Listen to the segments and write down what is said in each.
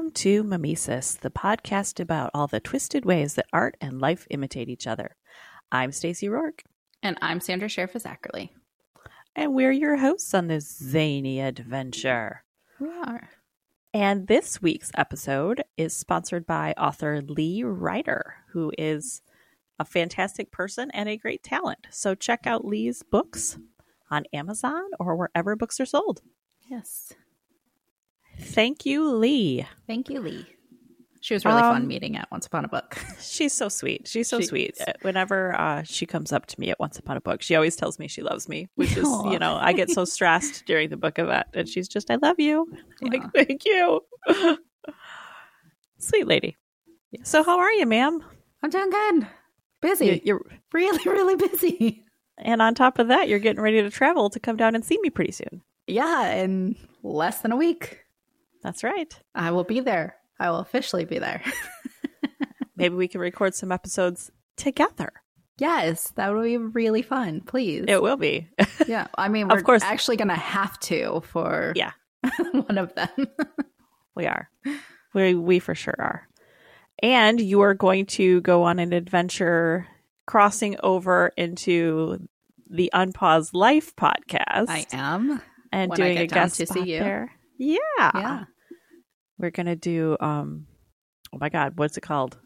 Welcome to Mimesis, the podcast about all the twisted ways that art and life imitate each other. I'm Stacey Rourke, And I'm Sandra Sheriff Zachary. and we're your hosts on this zany adventure. We are. And this week's episode is sponsored by author Lee Ryder, who is a fantastic person and a great talent. So check out Lee's books on Amazon or wherever books are sold. Yes. Thank you, Lee. Thank you, Lee. She was really Um, fun meeting at Once Upon a Book. She's so sweet. She's so She sweet. Whenever uh, she comes up to me at Once Upon a Book, she always tells me she loves me, which is, Aw. you know, I get so stressed during the book event. And she's just, I love you. Like, thank you. Sweet lady. So, how are you, ma'am? I'm doing good. Busy. You- You're, really, really busy. and on top of that, you're getting ready to travel to come down and see me pretty soon. Yeah, in less than a week, That's right. I will be there. I will officially be there. Maybe we can record some episodes together. yes, that would be really fun. Please. It will be. yeah. I mean, Of we're course. actually going to have to for Yeah. one of them. We are. We we for sure are. And you are going to go on an adventure crossing over into the Unpause Life podcast I am. and when doing a guest to see you. there. Yeah. Yeah. We're gonna do um oh my god, what's it called?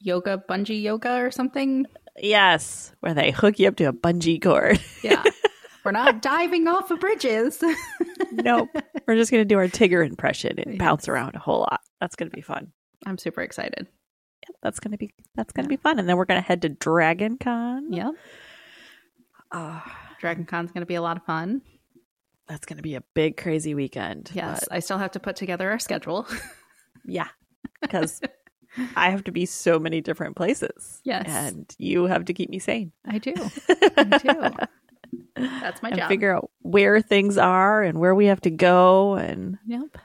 Yoga, bungee yoga or something. Yes, where they hook you up to a bungee cord. Yeah. We're not diving off of bridges. nope. We're just gonna do our Tigger impression and Yes. bounce around a whole lot. That's gonna be fun. I'm super excited. Yeah, that's gonna be that's gonna be fun. And then we're gonna head to Dragon Con. Yep. Uh, Dragon Con's going to be a lot of fun. That's gonna be a big crazy weekend. Yes. but- I still have to put together our schedule. yeah. Because I have to be so many different places. Yes. And you have to keep me sane. I do. I do. That's my and job. figure out where things are and where we have to go and Yep.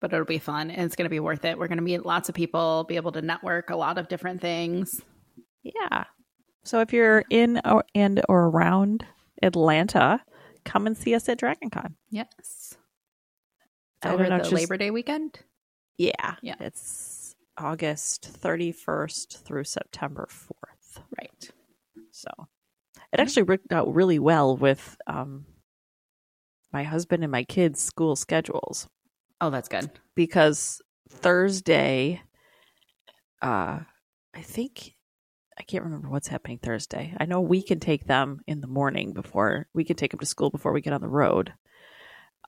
But it'll be fun and it's going to be worth it. We're going to meet lots of people, be able to network a lot of different things. yeah. So if you're in or, and or around Atlanta, come and see us at DragonCon. Yes. Over know, the just- Labor Day weekend. Yeah. Yeah. It's August 31st through September 4th. Right. So it actually worked out really well with um, my husband and my kids' school schedules Oh, that's good. because Thursday, uh, I think I can't remember what's happening Thursday. I know we can take them in the morning before we can take them to school before we get on the road.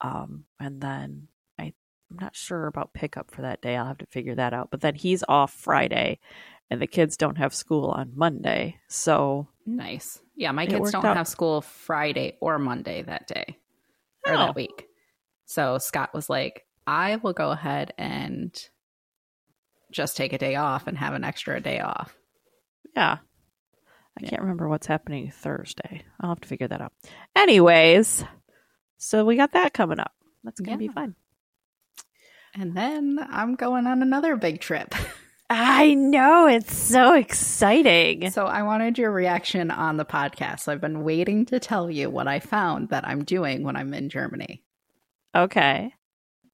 Um, and then I, I'm not sure about pickup for that day. I'll have to figure that out. But then he's off Friday, and the kids don't have school on Monday, so Nice. Yeah, my kids don't out. have school Friday or Monday that day or Oh. that week. So Scott was like, I will go ahead and just take a day off and have an extra day off. Yeah. I Yeah. can't remember what's happening Thursday. I'll have to figure that out. Anyways, so we got that coming up. That's going to be fun. And then I'm going on another big trip. I know. It's so exciting. so I wanted your reaction on the podcast. I've been waiting to tell you what I found that I'm doing when I'm in Germany. Okay.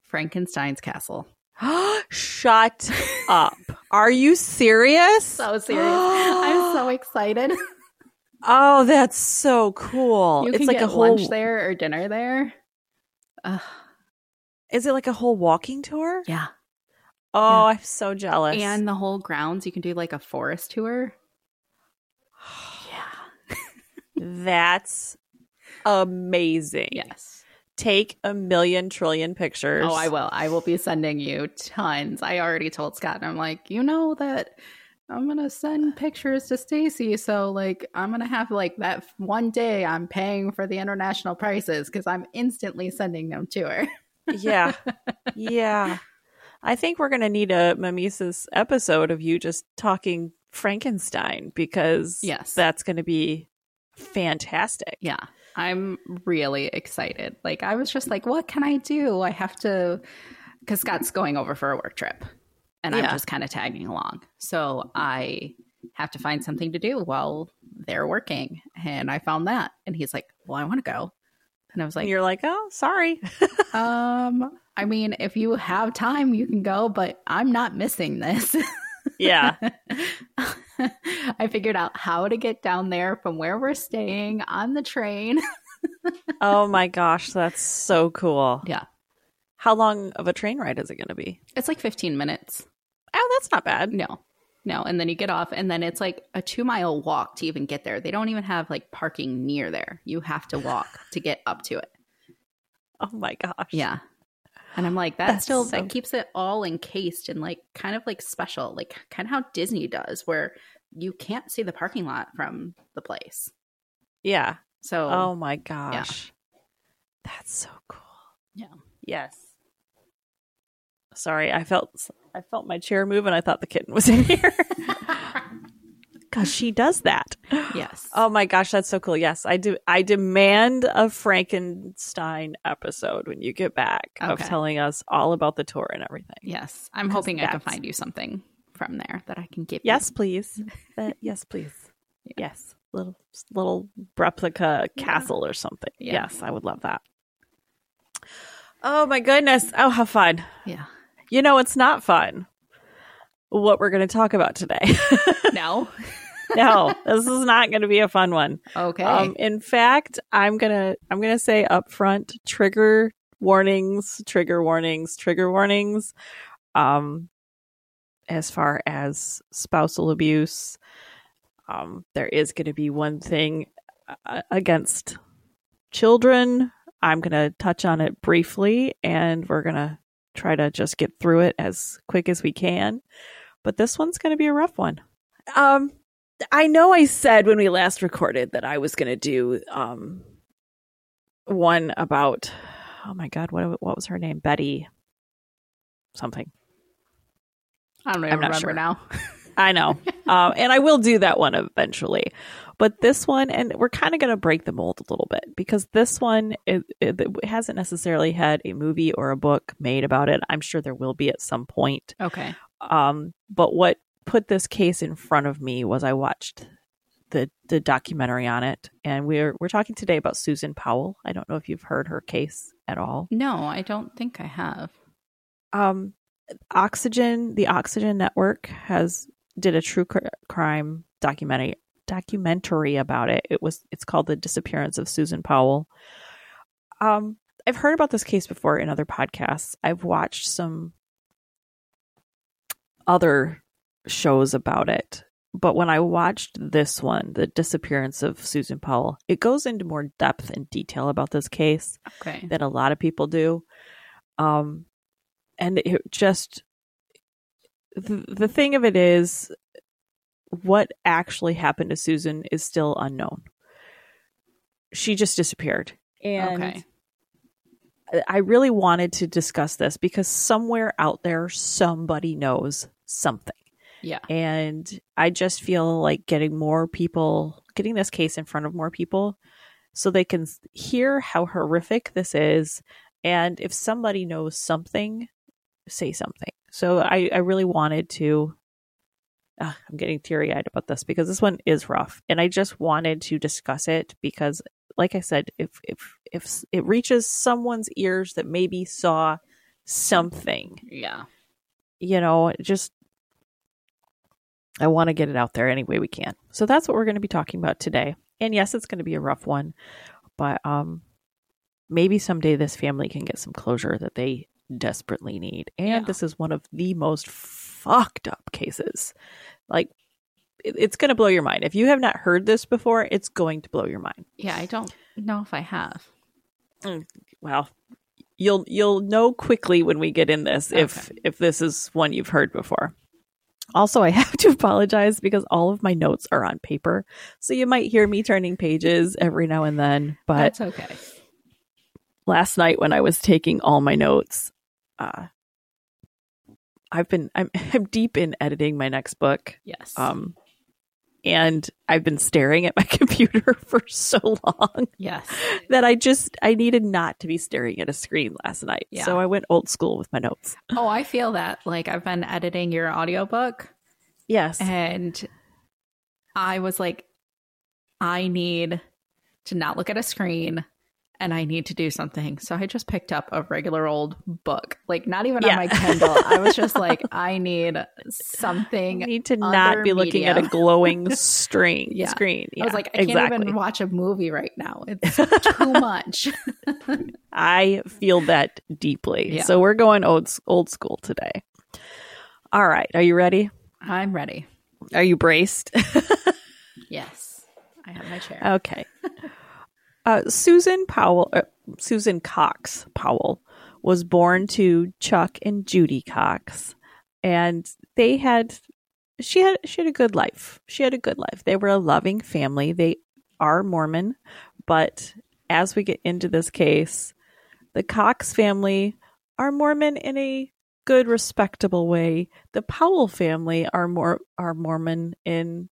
Frankenstein's Castle. Shut up. Are you serious? So serious. I'm so excited. Oh, that's so cool. you it's can like get a whole lunch there or dinner there. Ugh, Is it like a whole walking tour? yeah. Oh, Yeah. I'm so jealous. And the whole grounds, you can do like a forest tour. Yeah. that's amazing. Yes. Take a million trillion pictures. Oh, I will. I will be sending you tons. I already told Scott, and I'm like, you know that I'm gonna send pictures to Stacy, so like I'm gonna have like that one day I'm paying for the international prices because I'm instantly sending them to her. yeah. Yeah. I think we're going to need a Mimesis episode of you just talking Frankenstein because Yes. that's going to be fantastic. Yeah. I'm really excited. Like I was just like, what can I do? I have to because Scott's going over for a work trip and I'm just kind of tagging along. So I have to find something to do while they're working. And I found that. And he's like, Well, I want to go. And I was And like, you're like, oh, sorry. um, I mean, if you have time, you can go, but I'm not missing this. Yeah. I figured out how to get down there from where we're staying on the train. oh my gosh, that's so cool. Yeah. How long of a train ride is it going to be? It's like 15 minutes. Oh, that's not bad. No, no. And then you get off, and then it's like a two mile walk to even get there. They don't even have like parking near there. You have to walk to get up to it. Oh my gosh. Yeah. And I'm like, that That's still so- that keeps it all encased and like kind of like special, like kind of how Disney does, where you can't see the parking lot from the place. Yeah. So Oh my gosh. That's so cool. Yeah. Yes. Sorry, I felt I felt my chair move and I thought the kitten was in here. Cuz she does that. yes. Oh my gosh, that's so cool. Yes, I do I demand a Frankenstein episode when you get back of Okay. telling us all about the tour and everything. yes. I'm hoping I can find you something from there that I can give Yes, please. Uh, yes, please. Yeah. Yes. Little little replica Yeah. castle or something. Yeah. Yes, I would love that. Oh my goodness. Oh, how fun. Yeah. You know, it's not fun what we're going to talk about today. No. no, this is not going to be a fun one. Okay. Um, in fact, I'm going to I'm going to say up front trigger warnings, trigger warnings, trigger warnings. Um as far as spousal abuse, um there is going to be one thing uh, against children. I'm going to touch on it briefly and we're going to try to just get through it as quick as we can. But this one's going to be a rough one. Um I know I said when we last recorded that I was going to do um one about oh my god, what what was her name? Betty something. I don't even I'm not remember sure. now. I know. um, and I will do that one eventually. But this one, and we're kind of going to break the mold a little bit because this one it, it, it hasn't necessarily had a movie or a book made about it. I'm sure there will be at some point. Okay. Um, but what put this case in front of me was I watched the the documentary on it, and we're we're talking today about Susan Powell. I don't know if you've heard her case at all. No, I don't think I have. um oxygen the oxygen network has did a true cr- crime documentary documentary about it it was it's called the disappearance of susan powell um i've heard about this case before in other podcasts i've watched some other shows about it but when i watched this one the disappearance of susan powell it goes into more depth and detail about this case Okay. than a lot of people do. Um, and it just the, the thing of it is, what actually happened to Susan is still unknown. She just disappeared, and Okay. I really wanted to discuss this because somewhere out there, somebody knows something. Yeah. And I just feel like getting more people, getting this case in front of more people so they can hear how horrific this is. And if somebody knows something, say something. So I, I really wanted to. Uh, I'm getting teary eyed about this because this one is rough. And I just wanted to discuss it because, like I said, if, if, if it reaches someone's ears that maybe saw something, Yeah. you know, just I want to get it out there any way we can. So that's what we're going to be talking about today. And yes, it's going to be a rough one, but um maybe someday this family can get some closure that they desperately need. And Yeah. this is one of the most fucked up cases. Like it- it's going to blow your mind. If you have not heard this before, it's going to blow your mind. Yeah. I don't know if I have. Well, you'll you'll know quickly when we get in this if if this is one you've heard before. Also, I have to apologize because all of my notes are on paper, so you might hear me turning pages every now and then. But That's okay. last night when I was taking all my notes, uh, I've been I'm I'm deep in editing my next book, Yes. um, and I've been staring at my computer for so long yes. that I just I needed not to be staring at a screen last night. Yeah. So I went old school with my notes. Oh, I feel that. Like I've been editing your audiobook Yes. and I was like, I need to not look at a screen. And I need to do something. So I just picked up a regular old book, like not even Yeah. on my Kindle. I was just like, I need something. You need to not be looking at a glowing string Yeah. screen. I was like, I can't even watch a movie right now. It's too much. I feel that deeply. Yeah. So we're going old old school today. All right, are you ready? I'm ready. Are you braced? Yes. I have my chair. okay. Uh, Susan Powell, uh, Susan Cox Powell, was born to Chuck and Judy Cox, and they had she had she had a good life. She had a good life. They were a loving family. They are Mormon, but as we get into this case, the Cox family are Mormon in a good, respectable way. The Powell family are more are Mormon in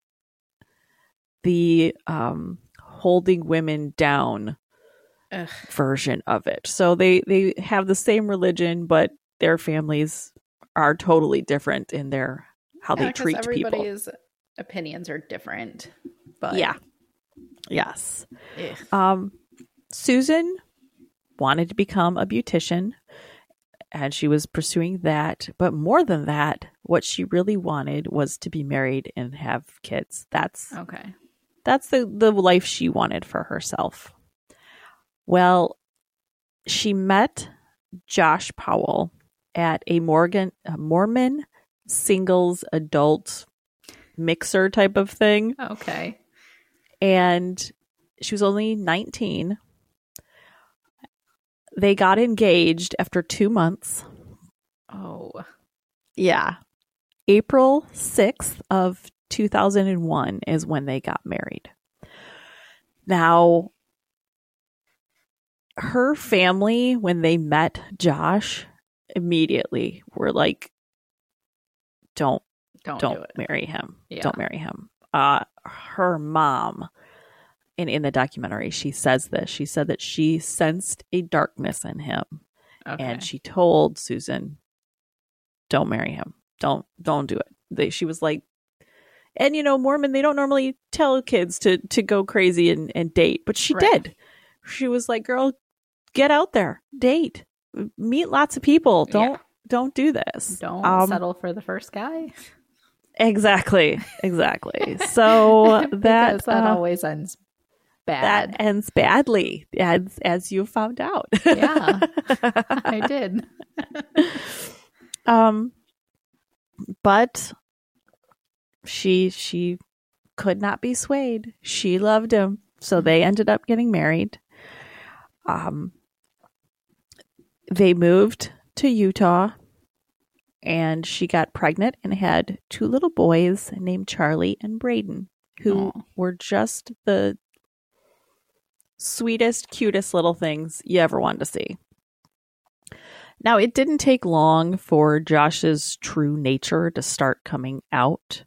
the um, holding women down Ugh. version of it. So they they have the same religion, but their families are totally different in their how Yeah, they treat people. opinions are different. But Yeah. Yes. ugh. Um, Susan wanted to become a beautician and she was pursuing that. But more than that, what she really wanted was to be married and have kids. That's okay. That's the, the life she wanted for herself. Well, she met Josh Powell at a Morgan a Mormon singles adult mixer type of thing Okay. and she was only 19. They got engaged after 2 months. Oh. Yeah. April 6th of 2001 is when they got married. Now, her family, when they met Josh, immediately were like, don't, Don't, don't do it. marry him. Yeah. Don't marry him. Uh, her mom, in, in the documentary, she says this. She said that she sensed a darkness in him Okay. and she told Susan, "Don't marry him. Don't don't do it." They, she was like, and you know, Mormon they don't normally tell kids to to go crazy and, and date, but she Right. did. She was like, "Girl, get out there, date, meet lots of people. Don't Yeah. don't do this. don't Um, settle for the first guy. exactly, exactly. So that that uh, always ends bad. that ends badly, as as you found out. Yeah. I did. Um, but she she could not be swayed. She loved him, so they ended up getting married. Um, they moved to Utah, and she got pregnant and had two little boys named Charlie and Braden, who Aw. were just the sweetest, cutest little things you ever wanted to see. Now, it didn't take long for Josh's true nature to start coming out,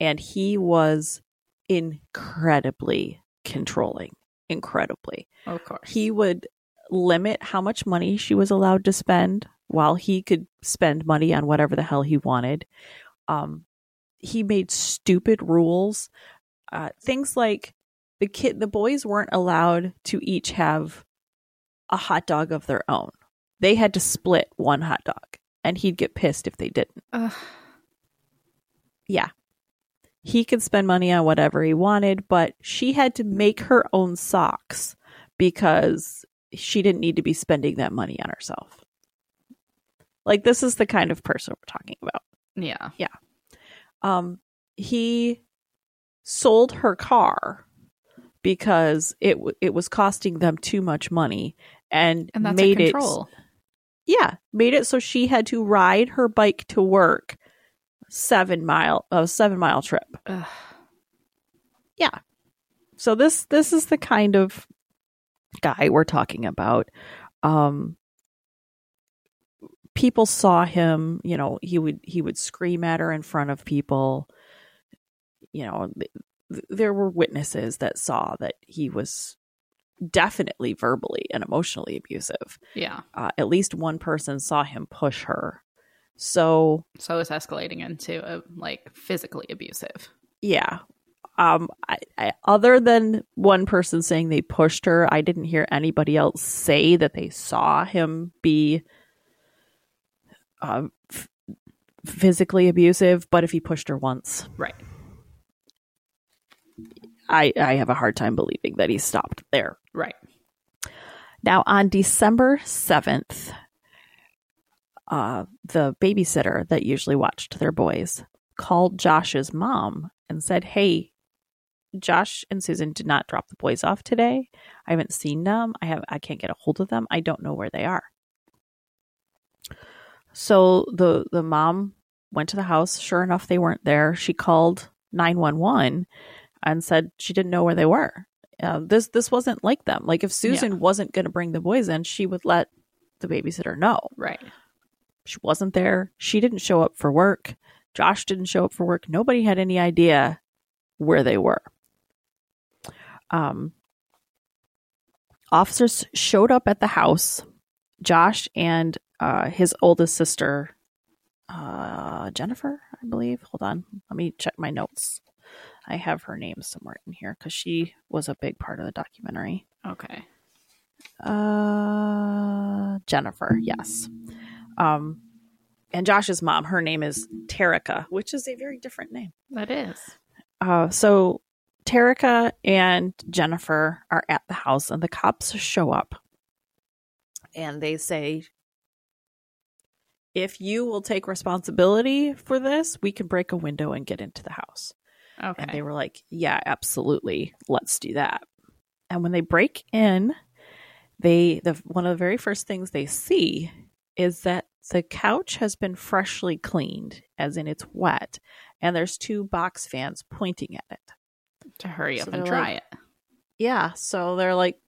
and he was incredibly controlling. Incredibly. Of course. He would limit how much money she was allowed to spend while he could spend money on whatever the hell he wanted. Um, he made stupid rules. Uh, things like the kid, the boys weren't allowed to each have a hot dog of their own. They had to split one hot dog, and he'd get pissed if they didn't. Ugh. Yeah. He could spend money on whatever he wanted, but she had to make her own socks because she didn't need to be spending that money on herself. Like this is the kind of person we're talking about. yeah. Yeah. Um he sold her car because it w- it was costing them too much money and, And that's made a it yeah, made it so she had to ride her bike to work 7 mile a 7 mile trip. Ugh. so this this is the kind of guy we're talking about um people saw him you know he would he would scream at her in front of people you know th- there were witnesses that saw that he was definitely verbally and emotionally abusive Yeah. uh, at least one person saw him push her so So it's escalating into a, like physically abusive. yeah Um, I, I, other than one person saying they pushed her, I didn't hear anybody else say that they saw him be uh, f- physically abusive. But if he pushed her once, Right. I, I have a hard time believing that he stopped there. Right. Now, on December 7th, uh, the babysitter that usually watched their boys called Josh's mom and said, Hey, Josh and Susan did not drop the boys off today. I haven't seen them. I have I can't get a hold of them. I don't know where they are. So the the mom went to the house. Sure enough, they weren't there. She called 911 and said she didn't know where they were. Uh, this this wasn't like them. Like if Susan Yeah. wasn't going to bring the boys in, she would let the babysitter know. Right. She wasn't there. She didn't show up for work. Josh didn't show up for work. Nobody had any idea where they were. Um, officers showed up at the house. Josh and uh, his oldest sister, uh, Jennifer, I believe. Hold on. Let me check my notes. I have her name somewhere in here because she was a big part of the documentary. Okay. Uh, Jennifer, yes. Um, and Josh's mom, her name is Terrica, which is a very different name. That is. Uh, so Terrica and Jennifer are at the house, and the cops show up, and they say, "If you will take responsibility for this, we can break a window and get into the house." Okay. And they were like, "Yeah, absolutely. Let's do that." And when they break in, they the one of the very first things they see is that the couch has been freshly cleaned, as in it's wet, and there's two box fans pointing at it. to hurry So up and dry like- it. Yeah, so they're like,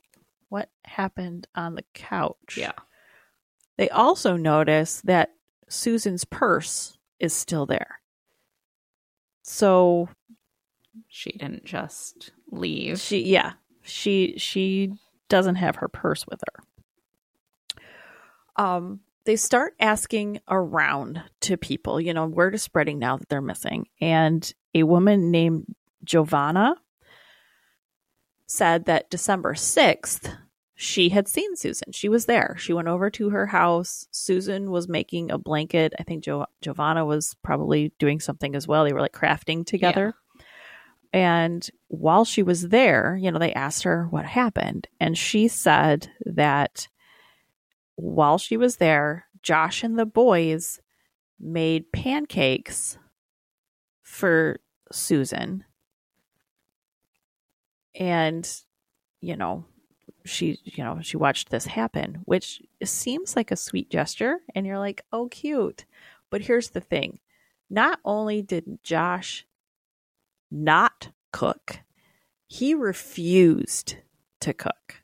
"What happened on the couch?" Yeah. They also notice that Susan's purse is still there. So She didn't just leave. She yeah. She she doesn't have her purse with her. Um they start asking around to people, you know, word is spreading now that they're missing. And a woman named JoVanna said that December 6th, she had seen Susan. She was there. She went over to her house. Susan was making a blanket. I think jo- JoVanna was probably doing something as well. They were like crafting together. And while she was there, you know, they asked her what happened. And she said that while she was there, Josh and the boys made pancakes for Susan. And, you know, she, you know, she watched this happen, which seems like a sweet gesture. And you're like, oh, cute. But here's the thing not only did Josh not cook. He refused to cook.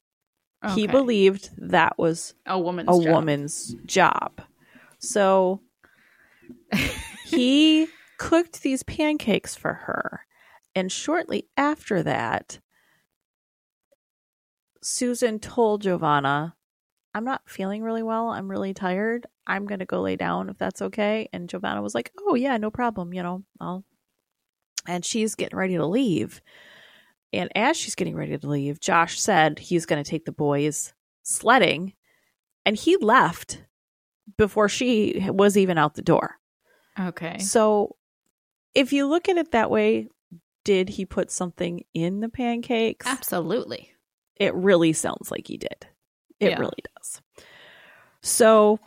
He believed that was a woman's a job. woman's job. So he cooked these pancakes for her. And shortly after that, Susan told JoVanna, I'm not feeling really well. I'm really tired. I'm going to go lay down if that's okay. And JoVanna was like, Oh, yeah, no problem. You know, I'll. And she's getting ready to leave. And as she's getting ready to leave, Josh said he's going to take the boys sledding. And he left before she was even out the door. Okay. So if you look at it that way, did he put something in the pancakes? Absolutely. It really sounds like he did. It Yeah. really does. So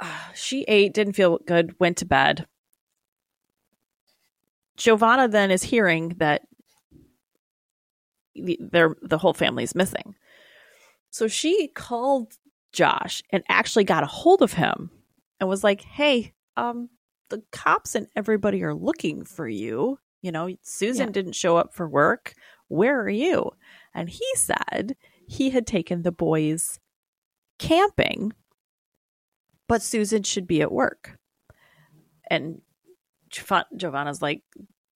uh, she ate, didn't feel good, went to bed. JoVanna then is hearing that the, their, the whole family's missing. So she called Josh and actually got a hold of him and was like, "Hey, um, the cops and everybody are looking for you. You know, Susan Yeah. didn't show up for work. Where are you?" And he said he had taken the boys camping, but Susan should be at work. And JoVanna's like,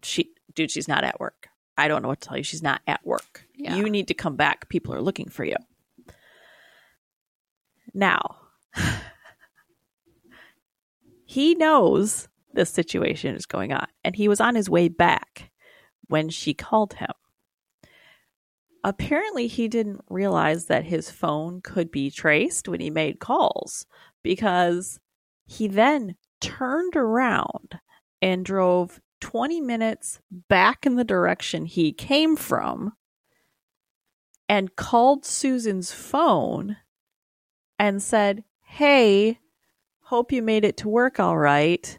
"She, dude, she's not at work. I don't know what to tell you. She's not at work. Yeah. You need to come back. People are looking for you." Now, he knows this situation is going on, and he was on his way back. when she called him. Apparently, he didn't realize that his phone could be traced when he made calls because he then turned around and drove 20 minutes back in the direction he came from and called Susan's phone and said, Hey, hope you made it to work all right.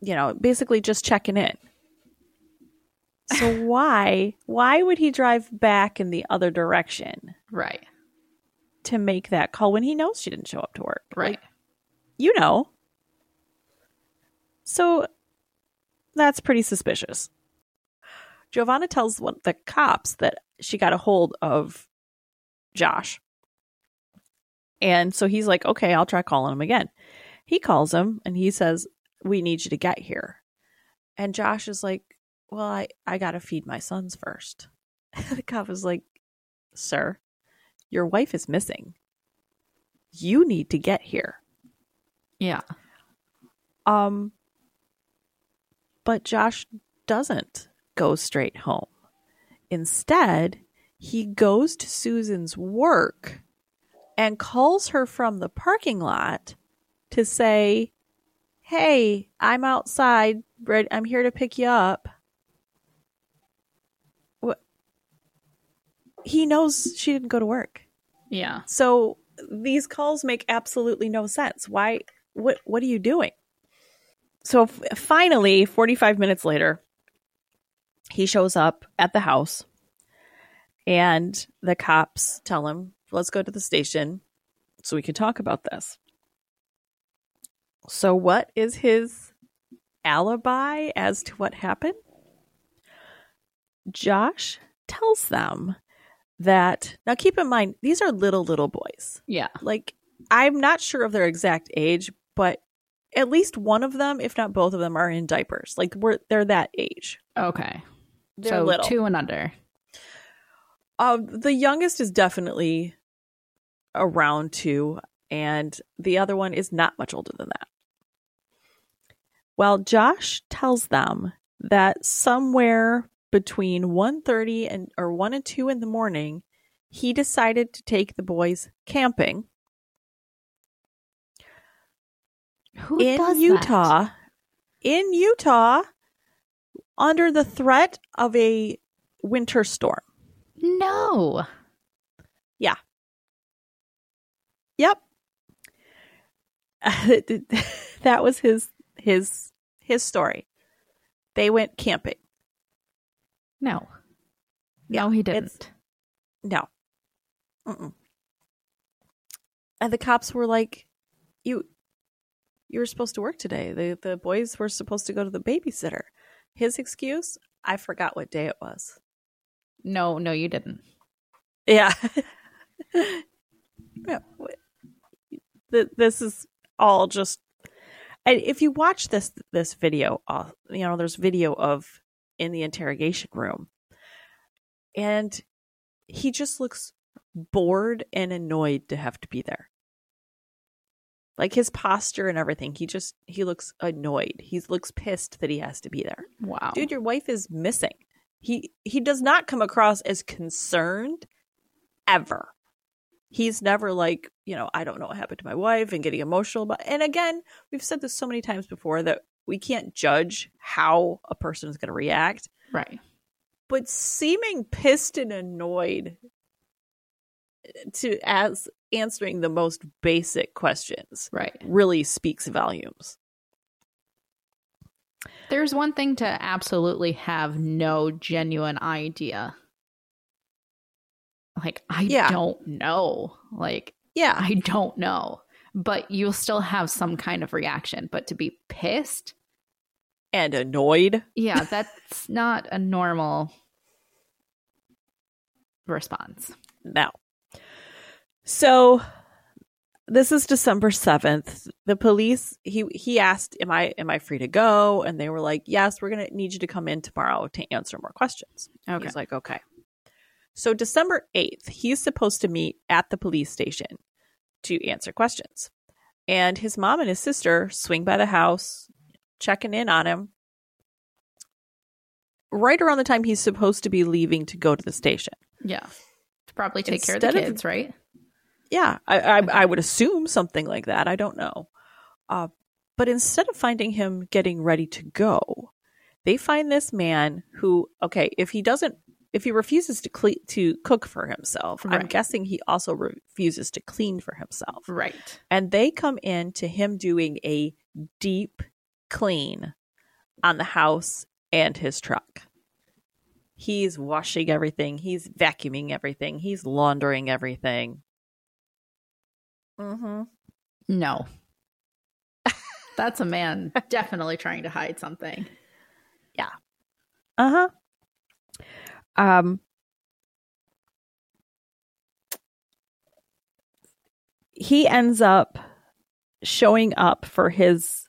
You know, basically just checking in. So why why would he drive back in the other direction Right. to make that call when he knows she didn't show up to work? Right. Like, you know. So that's pretty suspicious. JoVanna tells one, the cops that she got a hold of Josh. And so he's like, okay, I'll try calling him again. He calls him and he says, we need you to get here. And Josh is like, well, I, I got to feed my sons first. the cop is like, sir, your wife is missing. You need to get here. yeah. Um, but Josh doesn't go straight home. Instead, he goes to Susan's work and calls her from the parking lot to say, Hey, I'm outside. I'm here to pick you up. What? He knows she didn't go to work. Yeah. So these calls make absolutely no sense. Why? What? What are you doing? So f- finally, forty-five minutes later, he shows up at the house, and the cops tell him, "Let's go to the station so we can talk about this." So, what is his alibi as to what happened? Josh tells them that now keep in mind these are little little boys Yeah. like i'm not sure of their exact age but at least one of them if not both of them are in diapers. Like we're they're that age. Okay. they're so little. two and under. uh, the youngest is definitely around two and the other one is not much older than that. Well josh tells them that somewhere between 1.30 and or 1 and 2 in the morning he decided to take the boys camping Who in Utah, in Utah, under the threat of a winter storm. No. Yeah. Yep, that was his his his story. They went camping. No. Yeah, no, he didn't. No, Mm-mm. and the cops were like, "You, you were supposed to work today. The the boys were supposed to go to the babysitter." His excuse: "I forgot what day it was." No, no, you didn't. Yeah. yeah. This is all just. And if you watch this this video, uh, you know there's video of in the interrogation room, and he just looks bored and annoyed to have to be there. Like his posture and everything, he just he looks annoyed. He looks pissed that he has to be there Wow. dude your wife is missing he he does not come across as concerned ever he's never like you know i don't know what happened to my wife and getting emotional about and again we've said this so many times before that we can't judge how a person is going to react right. but seeming pissed and annoyed to as answering the most basic questions Right. really speaks volumes There's one thing to absolutely have no genuine idea. Like, I Yeah. don't know. Like, yeah I don't know. But you'll still have some kind of reaction. But to be pissed, and annoyed yeah, that's not a normal response. No. So this is December 7th. The police he he asked, "Am I am I free to go?" And they were like, "Yes, we're going to need you to come in tomorrow to answer more questions." Okay. He's like, "Okay." So December 8th, he's supposed to meet at the police station to answer questions. And his mom and his sister swing by the house, checking in on him. right around the time he's supposed to be leaving to go to the station. Yeah. To probably take care of the Instead of- kids, right? Yeah, I, I, I would assume something like that. I don't know. Uh, but instead of finding him getting ready to go, they find this man who, okay, if he doesn't, if he refuses to cle- to cook for himself, I'm guessing he also refuses to clean for himself. Right. And they come in to him doing a deep clean on the house and his truck. He's washing everything. He's vacuuming everything. He's laundering everything. Mm-hmm. No. That's a man definitely trying to hide something. Yeah. Uh huh. Um. He ends up showing up for his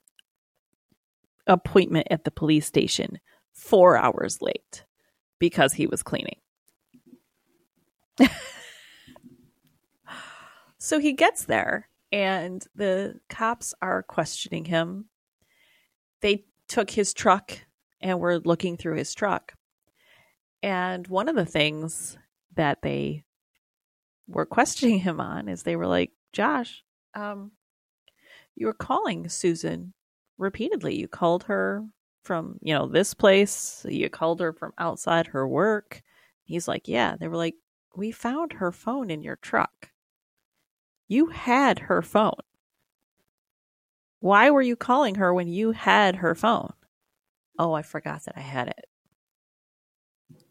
appointment at the police station four hours late because he was cleaning. so he gets there, and the cops are questioning him. They took his truck and were looking through his truck. And one of the things that they were questioning him on is they were like, Josh, um, you were calling Susan repeatedly. You called her from, you know, this place. You called her from outside her work. He's like, yeah. They were like, we found her phone in your truck. You had her phone. Why were you calling her when you had her phone? Oh, I forgot that I had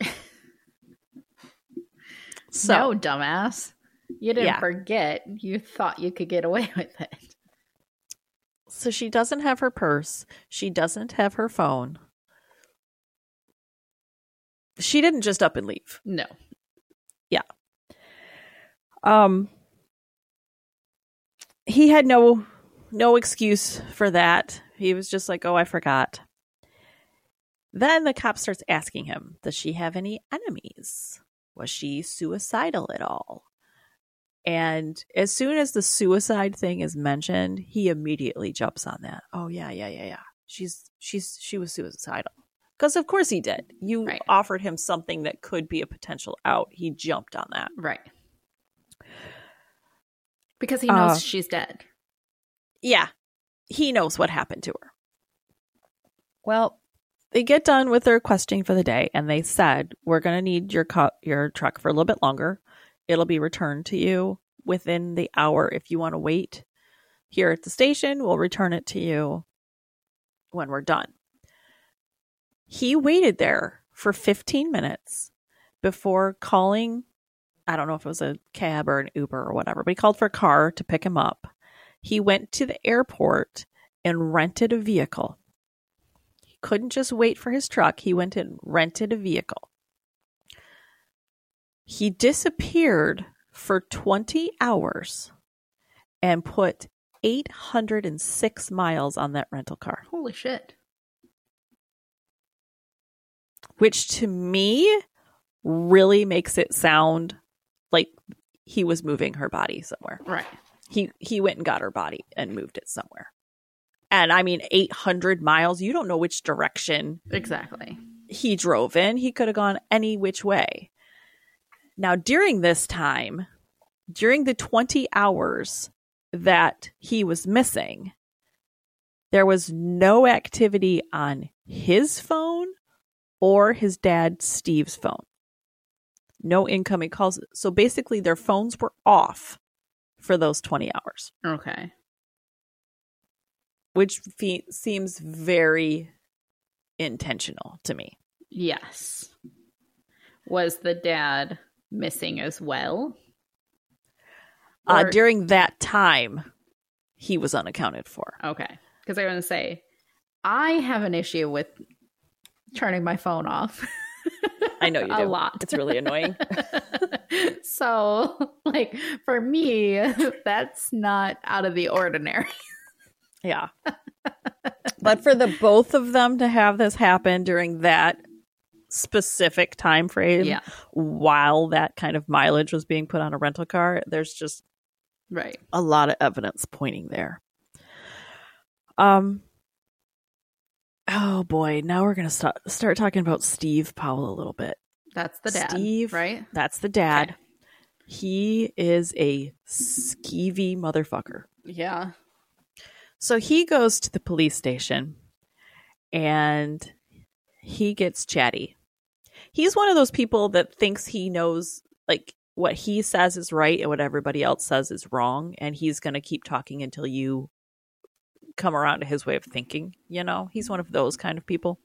it. so, no, dumbass. You didn't Yeah. forget. You thought you could get away with it. so she doesn't have her purse. She doesn't have her phone. She didn't just up and leave. No. Yeah. Um he had no no excuse for that. He was just like, "Oh, I forgot." Then the cop starts asking him, "Does she have any enemies? Was she suicidal at all?" And as soon as the suicide thing is mentioned, he immediately jumps on that. "Oh yeah, yeah, yeah, yeah. She's she's she was suicidal." Cuz of course he did. You Right. offered him something that could be a potential out. He jumped on that. Right. Because he knows Uh, she's dead. yeah, he knows what happened to her. Well, they get done with their questioning for the day, and they said, "We're going to need your cu- your truck for a little bit longer. It'll be returned to you within the hour. If you want to wait here at the station, we'll return it to you when we're done." He waited there for 15 minutes before calling. I don't know if it was a cab or an Uber or whatever, but he called for a car to pick him up. He went to the airport and rented a vehicle. He couldn't just wait for his truck. He went and rented a vehicle. He disappeared for 20 hours and put 806 miles on that rental car, Holy shit. which to me really makes it sound he was moving her body somewhere. Right. he he went and got her body and moved it somewhere and i mean 800 miles you don't know which direction Exactly. he drove in he could have gone any which way now during this time during the 20 hours that he was missing there was no activity on his phone or his dad steve's phone no incoming calls so basically their phones were off for those 20 hours Okay. which fe- seems very intentional to me. Yes. Was the dad missing as well? Uh, during that time, he was unaccounted for. Okay. Because I want to say, I have an issue with turning my phone off. I know you do. a lot. It's really annoying. so, like, for me, that's not out of the ordinary. Yeah. but for the both of them to have this happen during that specific time frame yeah. while that kind of mileage was being put on a rental car, there's just Right. a lot of evidence pointing there. Um Oh boy, now we're gonna start start talking about Steve Powell a little bit. That's the dad, Steve, right? That's the dad. Okay. He is a skeevy motherfucker. Yeah. So he goes to the police station and he gets chatty. He's one of those people that thinks he knows like what he says is right and what everybody else says is wrong and he's going to keep talking until you come around to his way of thinking, you know? He's one of those kind of people.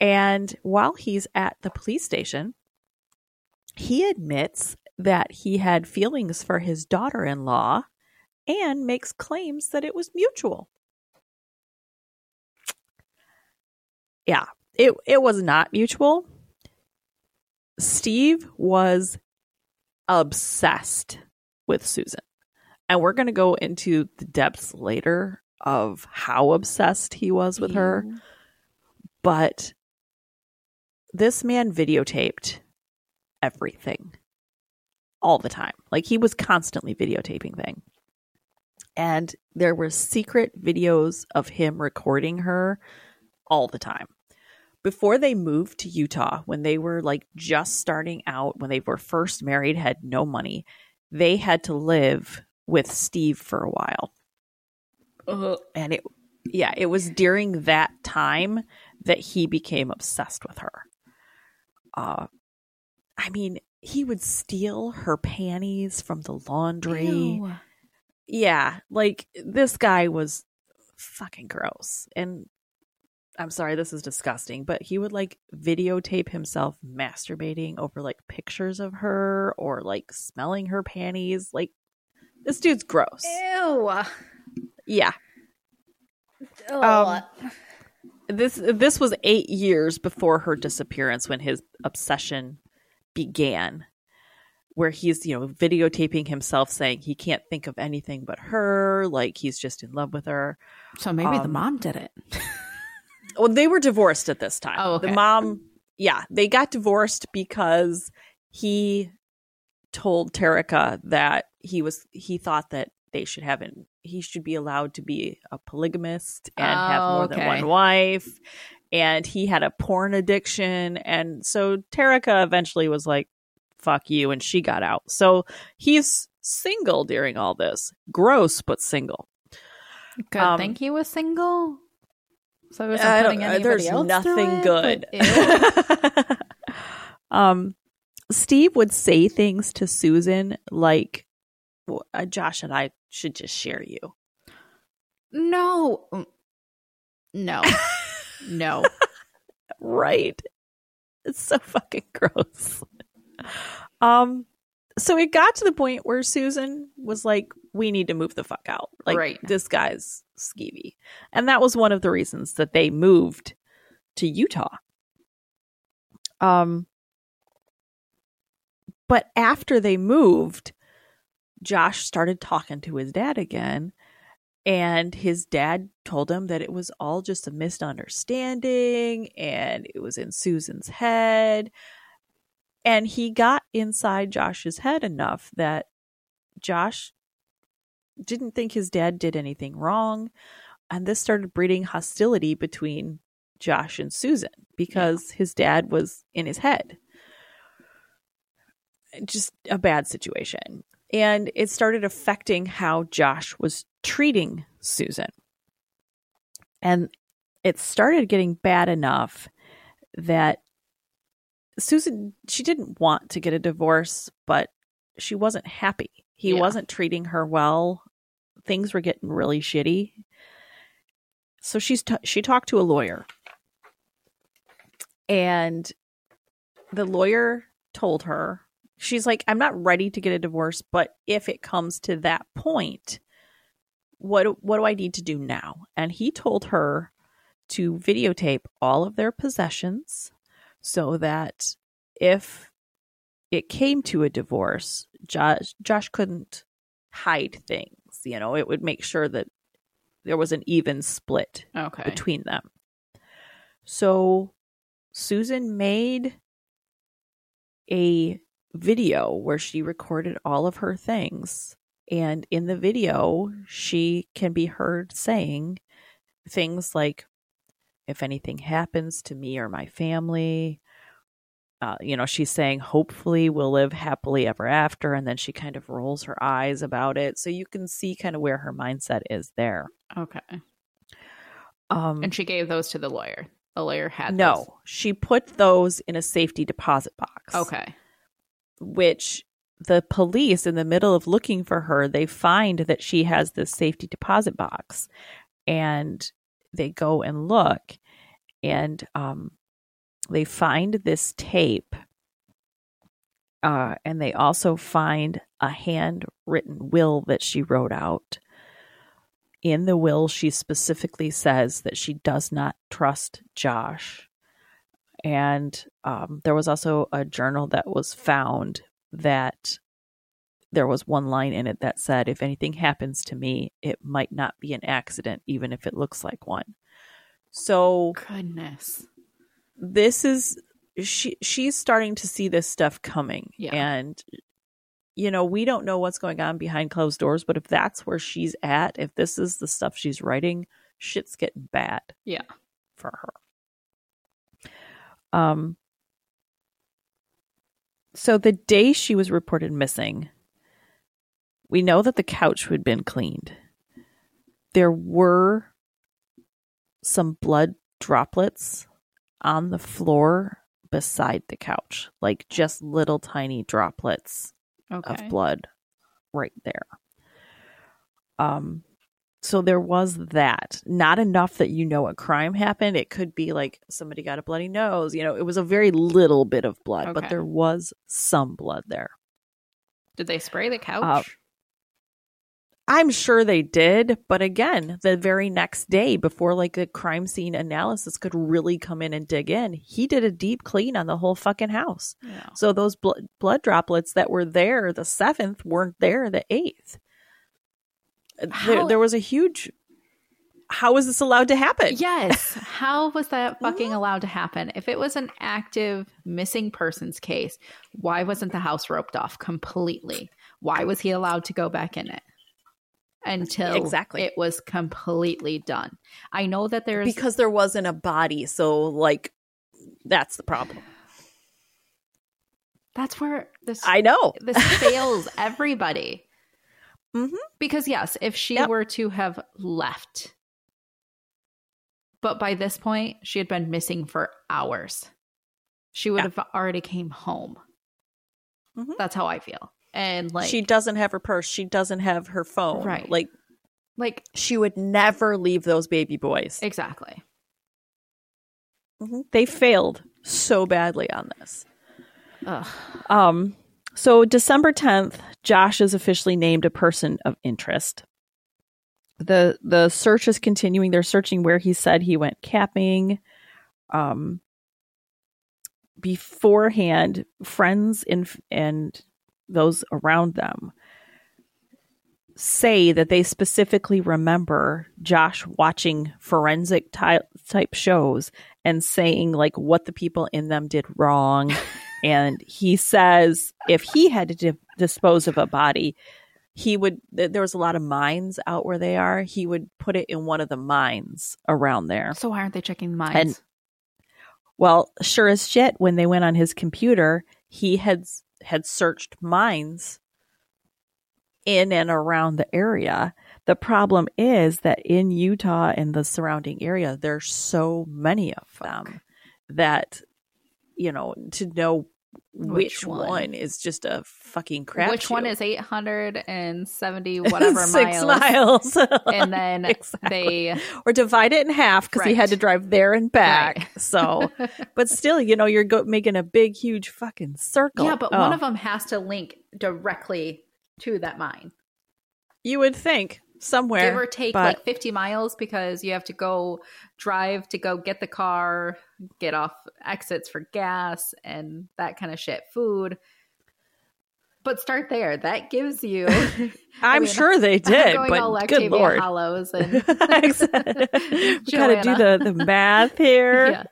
And while he's at the police station, he admits that he had feelings for his daughter in law and makes claims that it was mutual. Yeah, it, it was not mutual. Steve was obsessed with Susan. And we're going to go into the depths later of how obsessed he was with her. But this man videotaped everything all the time. Like he was constantly videotaping thing. And there were secret videos of him recording her all the time. Before they moved to Utah, when they were like just starting out, when they were first married, had no money, they had to live with Steve for a while. Ugh. And it, yeah, it was during that time that he became obsessed with her. Uh, I mean, he would steal her panties from the laundry. Ew. Yeah, like this guy was fucking gross. And I'm sorry, this is disgusting, but he would like videotape himself masturbating over like pictures of her or like smelling her panties. Like, this dude's gross. Ew. Yeah. Ugh. Um, This this was 8 years before her disappearance when his obsession began. Where he's, you know, videotaping himself saying he can't think of anything but her, like he's just in love with her. so maybe the um, mom did it. Well, they were divorced at this time. Oh, okay. The mom, yeah, they got divorced because he told Terrica that he was he thought that they should have an he should be allowed to be a polygamist and have Oh, more than one wife. And he had a porn addiction, and so Terrica eventually was like, "Fuck you," and she got out. So he's single during all this. Gross, but single. Good um, he was single. So he wasn't putting anybody there's else nothing good. um, Steve would say things to Susan like, "Well, uh, "Josh and I should just share you." no. Mm. No. no. Right? It's so fucking gross. Um, so it got to the point where Susan was like, "We need to move the fuck out." Like, Right. this guy's skeevy, and that was one of the reasons that they moved to Utah. Um, but after they moved, Josh started talking to his dad again. And his dad told him that it was all just a misunderstanding and it was in Susan's head. And he got inside Josh's head enough that Josh didn't think his dad did anything wrong. And this started breeding hostility between Josh and Susan because his dad was in his head. Just a bad situation. And it started affecting how Josh was treating Susan. And it started getting bad enough that Susan, she didn't want to get a divorce, but she wasn't happy. He Yeah. wasn't treating her well. Things were getting really shitty. So she's t- she talked to a lawyer. And the lawyer told her, she's like, I'm not ready to get a divorce, but if it comes to that point, what what do I need to do now? And he told her to videotape all of their possessions so that if it came to a divorce, Josh Josh couldn't hide things. You know, it would make sure that there was an even split Okay. between them. So Susan made a video where she recorded all of her things. And in the video, she can be heard saying things like, if anything happens to me or my family. Uh, you know, she's saying, hopefully we'll live happily ever after. And then she kind of rolls her eyes about it. So you can see kind of where her mindset is there. Okay. Um, And she gave those to the lawyer. The lawyer had no, those. she put those in a safety deposit box. Okay. Which the police in the middle of looking for her they find that she has this safety deposit box. And they go and look and um, they find this tape uh, and they also find a handwritten will that she wrote out. In the will she specifically says that she does not trust josh and um, there was also a journal that was found that there was one line in it that said if anything happens to me it might not be an accident even if it looks like one so Goodness. this is she she's starting to see this stuff coming Yeah. and you know we don't know what's going on behind closed doors but if that's where she's at if this is the stuff she's writing shit's getting bad Yeah. for her um so the day she was reported missing we know that the couch had been cleaned there were some blood droplets on the floor beside the couch, like just little tiny droplets Okay. of blood right there. Um so there was that. Not enough that you know a crime happened. It could be like somebody got a bloody nose, you know, it was a very little bit of blood, but there was some blood there. Did they spray the couch? Uh, I'm sure they did, but again, the very next day before like a crime scene analysis could really come in and dig in, he did a deep clean on the whole fucking house. yeah. So those bl- blood droplets that were there the 7th weren't there the 8th. There, there was a huge how was this allowed to happen? Yes. How was that fucking allowed to happen? If it was an active missing persons case, why wasn't the house roped off completely? Why was he allowed to go back in it? Until Exactly. it was completely done. I know that there's Because there wasn't a body, so like that's the problem. that's where this I know. this fails everybody. Mhm. Because yes, if she Yep. were to have left, but by this point she had been missing for hours, she would Yeah. have already came home. Mhm. That's how I feel. And like, she doesn't have her purse. She doesn't have her phone. Right. Like like she would never leave those baby boys. exactly. Mhm. They failed so badly on this. Ugh. Um, so December 10th, Josh is officially named a person of interest. The the search is continuing. They're searching where he said he went camping. Um beforehand, friends and and those around them say that they specifically remember Josh watching forensic type type shows and saying like what the people in them did wrong and he says if he had to di- dispose of a body he would there was a lot of mines out where they are. He would put it in one of the mines around there. So why aren't they checking the mines? And- well sure as shit when they went on his computer he had had searched mines in and around the area. The problem is that in utah and the surrounding area there's so many of them that you know to know which, Which one? one? is just a fucking crap Which one is 870 whatever six miles? miles And then Exactly. they or divide it in half because he had to drive there and back Right. so but still you know you're go- making a big huge fucking circle Yeah, but Oh, one of them has to link directly to that mine. you would think somewhere Give or take but- like 50 miles because you have to go drive to go get the car, get off exits for gas and that kind of shit, food. But start there. That gives you. i'm mean, sure they did but good lord Hollows and we gotta do the the math here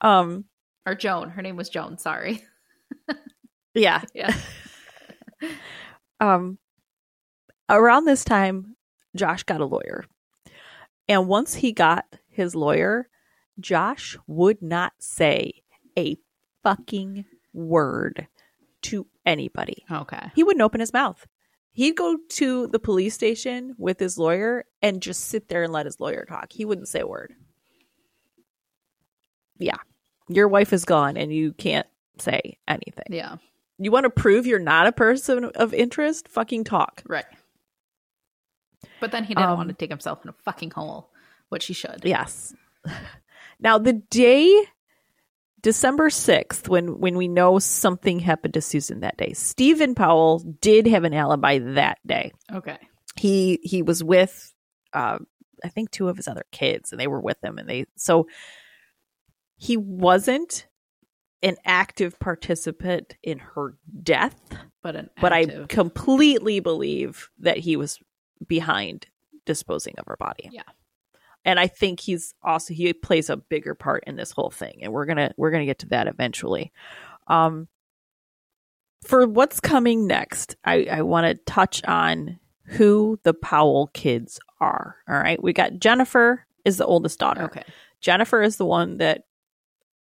um or Joan. Her name was Joan. Sorry. yeah Yeah. um around this time josh got a lawyer and once he got his lawyer, Josh would not say a fucking word to anybody. Okay. He wouldn't open his mouth. He'd go to the police station with his lawyer and just sit there and let his lawyer talk. He wouldn't say a word. Yeah. Your wife is gone and you can't say anything. Yeah. You want to prove you're not a person of interest? Fucking talk. Right. But then he didn't Um, want to dig himself in a fucking hole, which he should. Yes. Now the day December 6th when when we know something happened to Susan that day. Stephen Powell did have an alibi that day. Okay. He he was with uh I think two of his other kids and they were with him and they so he wasn't an active participant in her death, But an but I completely believe that he was behind disposing of her body. Yeah. And I think he's also he plays a bigger part in this whole thing and we're going to we're going to get to that eventually. Um for what's coming next, I I want to touch on who the Powell kids are. All right? We got Jennifer is the oldest daughter. Okay. Jennifer is the one that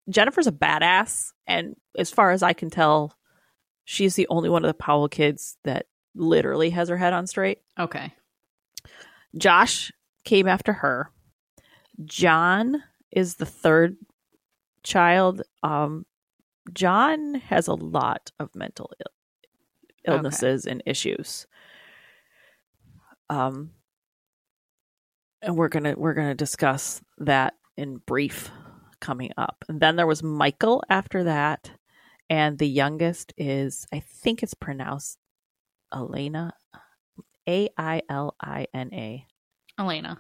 Jennifer's a badass, and as far as I can tell, she's the only one of the Powell kids that literally has her head on straight. Okay. Josh came after her. John is the third child. Um, John has a lot of mental Ill- illnesses and issues. Um, and we're gonna we're gonna discuss that in brief coming up. And then there was Michael after that, and the youngest is I think it's pronounced Elena, A I L I N A. Elena.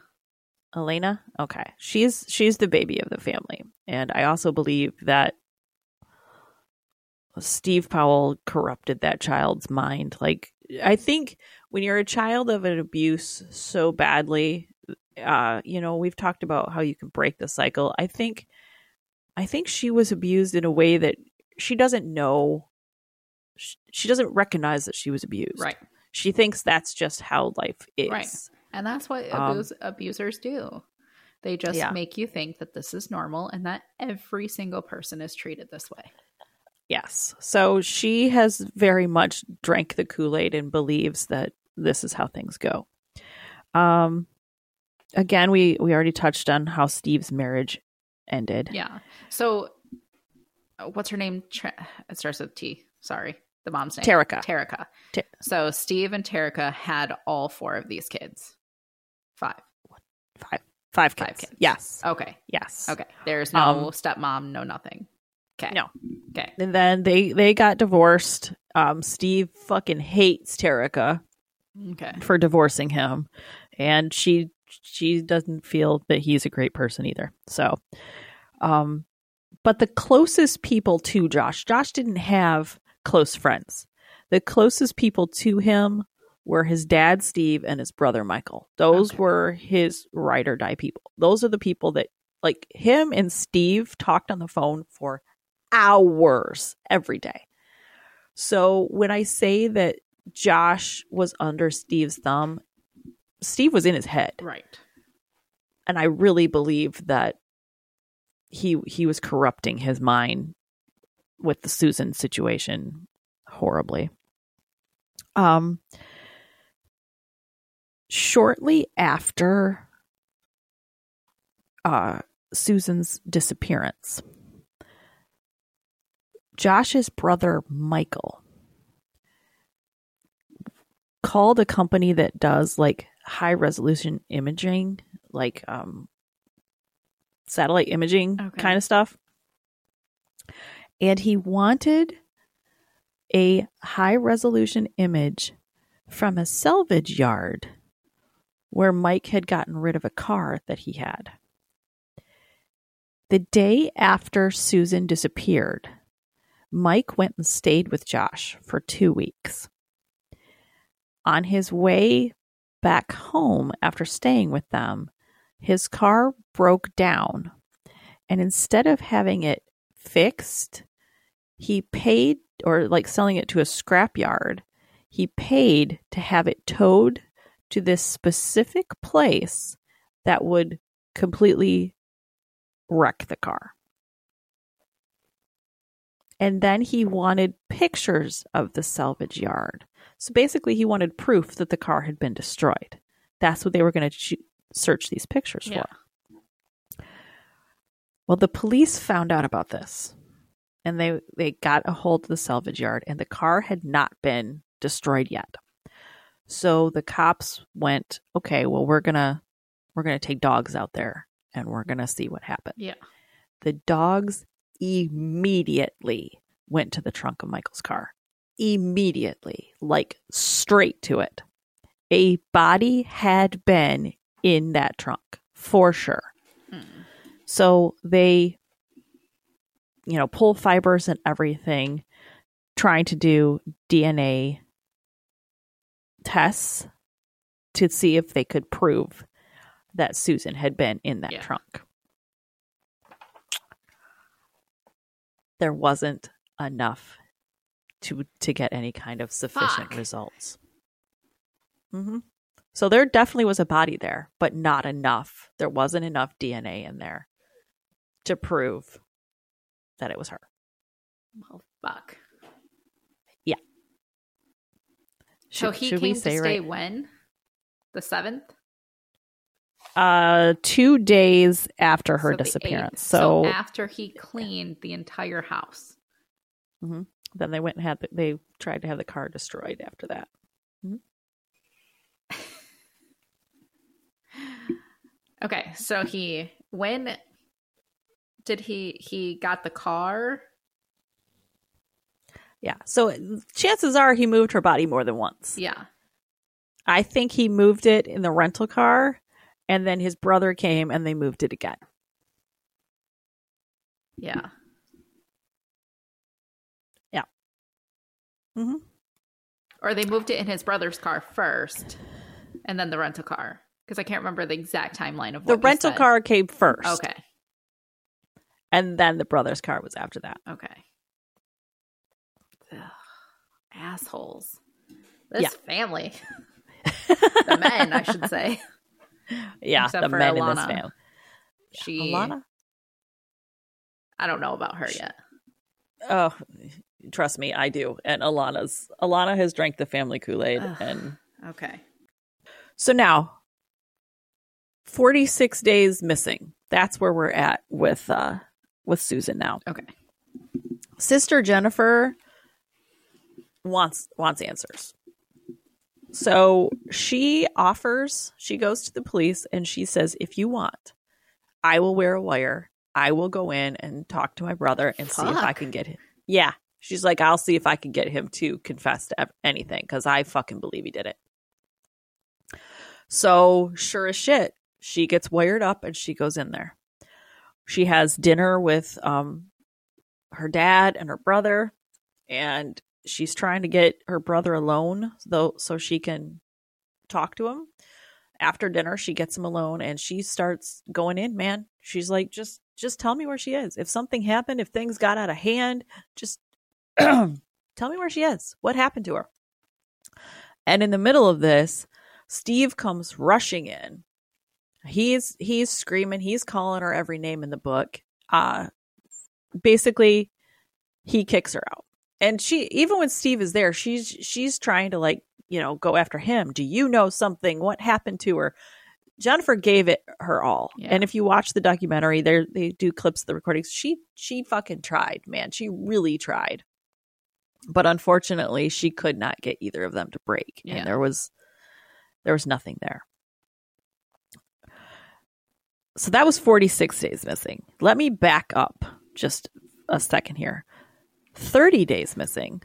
Elena? Okay. She's she's the baby of the family. And I also believe that Steve Powell corrupted that child's mind. Like I think when you're a child of an abuse so badly, uh, you know, we've talked about how you can break the cycle. I think I think she was abused in a way that she doesn't know sh- she doesn't recognize that she was abused. Right. She thinks that's just how life is. Right. And that's what Um, abuse, abusers do. They just Yeah. make you think that this is normal and that every single person is treated this way. Yes. So she has very much drank the Kool-Aid and believes that this is how things go. Um again, we we already touched on how Steve's marriage ended. Yeah. So, uh, what's her name? Tra- it starts with T. Sorry, the mom's name. Terrica. Terrica. Ter- so Steve and Terrica had all four of these kids. Five. Five five kids. Five kids. Yes. Okay. Yes. Okay. There's no Um, stepmom. No nothing. Okay. No. Okay. And then they they got divorced. Um Steve fucking hates Terrica Okay. for divorcing him and she she doesn't feel that he's a great person either so um but the closest people to josh josh didn't have close friends the closest people to him were his dad steve and his brother michael those Okay. were his ride or die people those are the people that like him and steve talked on the phone for hours every day so when i say that Josh was under Steve's thumb. Steve was in his head, Right. and I really believe that he he was corrupting his mind with the Susan situation horribly. Um shortly after uh Susan's disappearance, Josh's brother Michael called a company that does like high resolution imaging, like um satellite imaging Okay. kind of stuff. And he wanted a high resolution image from a salvage yard where Mike had gotten rid of a car that he had. The day after Susan disappeared, Mike went and stayed with Josh for two weeks. On his way back home after staying with them, his car broke down. And instead of having it fixed, he paid, or like selling it to a scrapyard, he paid to have it towed to this specific place that would completely wreck the car. And then he wanted pictures of the salvage yard. So basically, he wanted proof that the car had been destroyed. That's what they were going to ch- search these pictures Yeah. for. Well, the police found out about this and they, they got a hold of the salvage yard, and the car had not been destroyed yet. So the cops went, okay, well, we're going to we're to take dogs out there and we're going to see what happens. Yeah. The dogs immediately went to the trunk of Michael's car. Immediately, like straight to it. A body had been in that trunk for sure. Mm. So they, you know, pull fibers and everything, trying to do DNA tests to see if they could prove that Susan had been in that Yeah. trunk. There wasn't enough to to get any kind of sufficient Fuck. results. hmm So there definitely was a body there, but not enough. There wasn't enough DNA in there to prove that it was her. Well, fuck. Should, so he should came we to stay right? when? The seventh. Uh, two days after her So disappearance. eighth. So, after he cleaned the entire house. then they went and had the, they tried to have the car destroyed after that. Okay, so he when did he he got the car? Yeah. So chances are he moved her body more than once. Yeah. I think he moved it in the rental car, and then his brother came and they moved it again. Yeah. Yeah. hmm Or they moved it in his brother's car first and then the rental car. Because I can't remember the exact timeline of The rental car came first. Okay. And then the brother's car was after that. Okay. Ugh, assholes. This Yeah. family. the men, I should say. Yeah, Except the for men in this Alana. family. She Alana? I don't know about her yet. Oh, trust me, I do. And Alana's Alana has drank the family Kool-Aid and Okay. So now, 46 days missing. That's where we're at with uh with Susan now. Okay. Sister Jennifer wants wants answers. So she offers, she goes to the police and she says, if you want, I will wear a wire. I will go in and talk to my brother and see if I can get him. Yeah. She's like, I'll see if I can get him to confess to anything because I fucking believe he did it. So sure as shit, she gets wired up and she goes in there. She has dinner with um her dad and her brother, and she's trying to get her brother alone though so she can talk to him. After dinner, she gets him alone and she starts going in, man. She's like, just just tell me where she is. If something happened, if things got out of hand, just tell me where she is. What happened to her? And in the middle of this, Steve comes rushing in. He's he's screaming, he's calling her every name in the book. Uh basically he kicks her out. And she even when Steve is there, she's she's trying to like, you know, go after him. Do you know something? What happened to her? Jennifer gave it her all. Yeah. And if you watch the documentary, there they do clips of the recordings. She she fucking tried, man. She really tried. But unfortunately, she could not get either of them to break. Yeah. And there was there was nothing there. So that was 46 days missing. Let me back up just a second here. 30 days missing.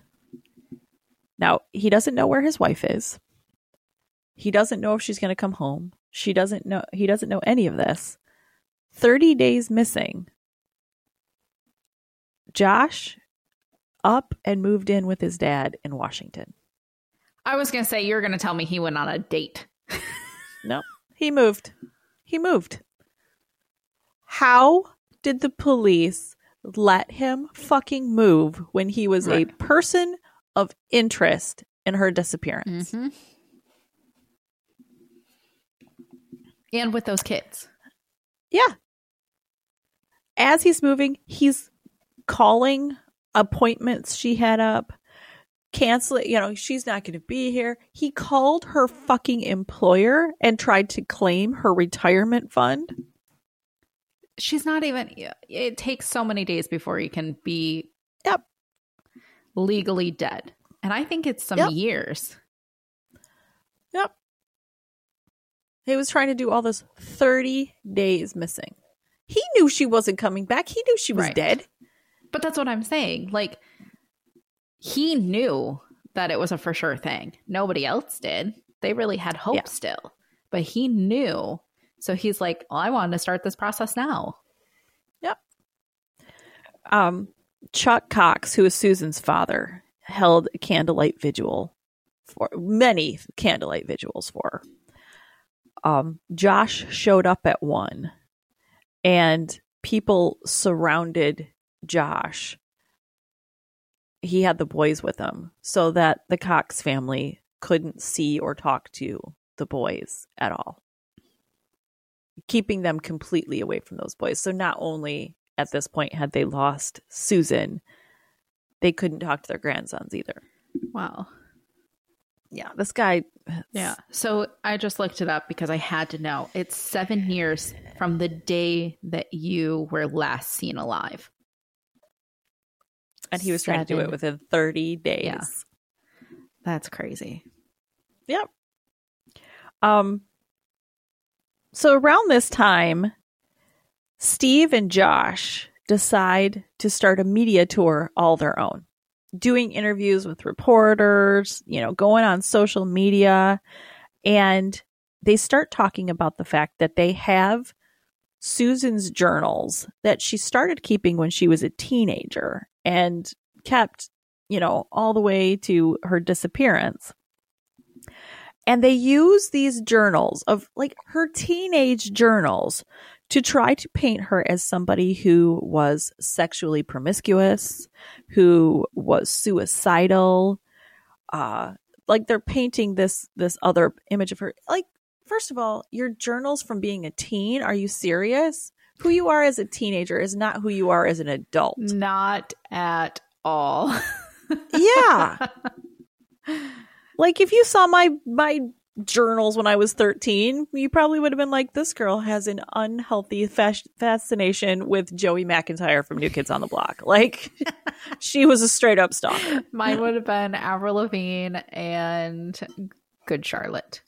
Now, he doesn't know where his wife is. He doesn't know if she's going to come home. She doesn't know he doesn't know any of this. 30 days missing. Josh up and moved in with his dad in Washington. I was gonna say you're gonna tell me he went on a date. No, he moved. He moved. How did the police let him fucking move when he was Right. a person of interest in her disappearance? Mm-hmm. And with those kids. Yeah. As he's moving, he's calling appointments she had up, cancel it. You know, she's not going to be here. He called her fucking employer and tried to claim her retirement fund. She's not even. It takes so many days before you can be. Yep. Legally dead, and I think it's some Yep. years. Yep. He was trying to do all this 30 days missing. He knew she wasn't coming back. He knew she was Right. dead. But that's what I'm saying. Like, he knew that it was a for sure thing. Nobody else did. They really had hope Yeah. still, but he knew. So he's like, well, I wanted to start this process now. Yep. Um, Chuck Cox, who is Susan's father, held a candlelight vigil for many candlelight vigils for. Um, Josh showed up at one, and people surrounded Josh. He had the boys with him so that the Cox family couldn't see or talk to the boys at all, keeping them completely away from those boys. So not only at this point had they lost Susan, they couldn't talk to their grandsons either. Wow. Yeah, this guy. Yeah. So I just looked it up because I had to know. It's seven years from the day that you were last seen alive. and he was trying to do it within 30 days. Yeah. That's crazy. Yep. Um so around this time Steve and Josh decide to start a media tour all their own. Doing interviews with reporters, you know, going on social media and they start talking about the fact that they have Susan's journals that she started keeping when she was a teenager and kept, you know, all the way to her disappearance. And they use these journals of like her teenage journals to try to paint her as somebody who was sexually promiscuous, who was suicidal. Uh like they're painting this this other image of her. Like first of all, your journals from being a teen, are you serious? Who you are as a teenager is not who you are as an adult. Not at all. Yeah. Like if you saw my my journals when I was 13, you probably would have been like this girl has an unhealthy fas- fascination with Joey McIntyre from New Kids on the Block. Like she was a straight up stalker. Mine would have been Avril Lavigne and Good Charlotte.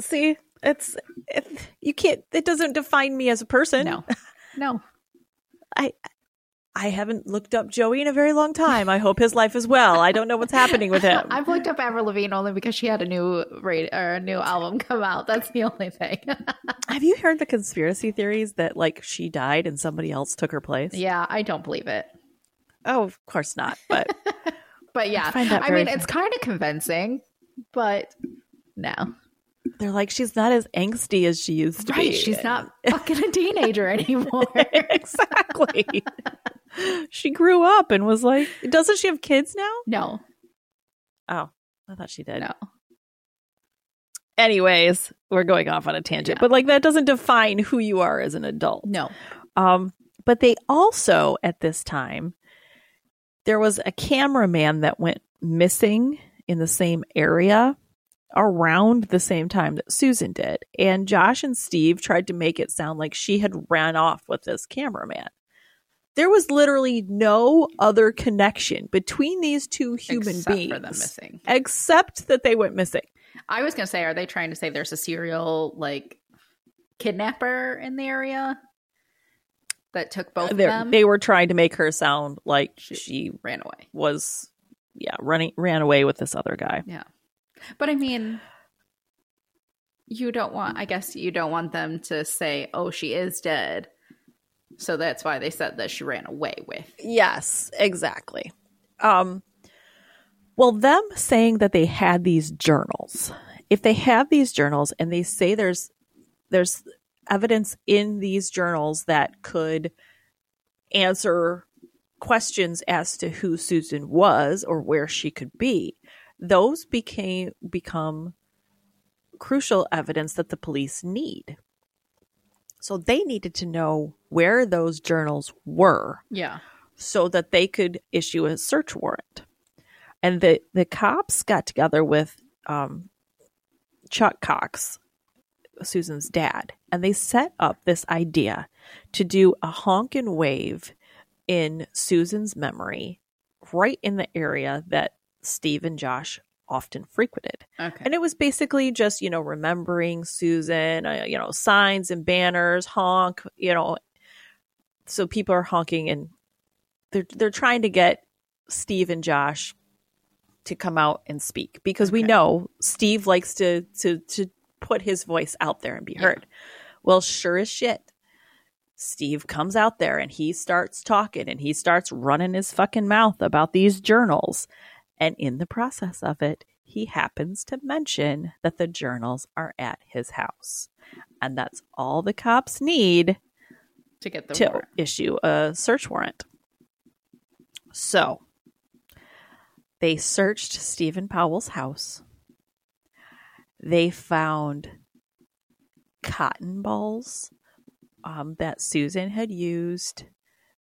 See, it's it, you can't it doesn't define me as a person. No. No. I haven't looked up Joey in a very long time. I hope his life is well. I don't know what's happening with him. I've looked up Avril Lavigne only because she had a new rate or a new album come out. That's the only thing. Have you heard the conspiracy theories that like she died and somebody else took her place? yeah, I don't believe it. Oh, of course not. But But yeah, I very mean, it's kind of convincing, but no. they're like, she's not as angsty as she used to Right. be. She's not fucking a teenager anymore. exactly. She grew up and was like, doesn't she have kids now? no, Oh, I thought she did. no. Anyways, we're going off on a tangent, Yeah. but like that doesn't define who you are as an adult. No. Um, but they also at this time there was a cameraman that went missing in the same area around the same time that Susan did. And Josh and Steve tried to make it sound like she had ran off with this cameraman. There was literally no other connection between these two human Except beings for them missing. except that they went missing. I was gonna say, are they trying to say there's a serial like kidnapper in the area that took both of They're- them? They were trying to make her sound like She- she ran away. was, yeah, running ran away with this other guy. Yeah, but I mean, you don't want. I guess you don't want them to say, "Oh, she is dead." So that's why they said that she ran away with. Yes, exactly. Um, well, them saying that they had these journals, if they have these journals and they say there's there's evidence in these journals that could answer questions as to who Susan was or where she could be, those became become crucial evidence that the police need. So they needed to know where those journals were Yeah. so that they could issue a search warrant. And the, the cops got together with um, Chuck Cox, Susan's dad, and they set up this idea to do a honk and wave in Susan's memory right in the area that Steve and Josh often frequented. Okay. And it was basically just, you know, remembering Susan, uh, you know, signs and banners, honk, you know. So people are honking and they're they're trying to get Steve and Josh to come out and speak because we know Steve likes to to to put his voice out there and be Yeah. heard. Well, sure as shit. Steve comes out there and he starts talking and he starts running his fucking mouth about these journals. And in the process of it, he happens to mention that the journals are at his house. And that's all the cops need to get the to warrant. issue a search warrant. So they searched Stephen Powell's house. They found cotton balls um, that Susan had used,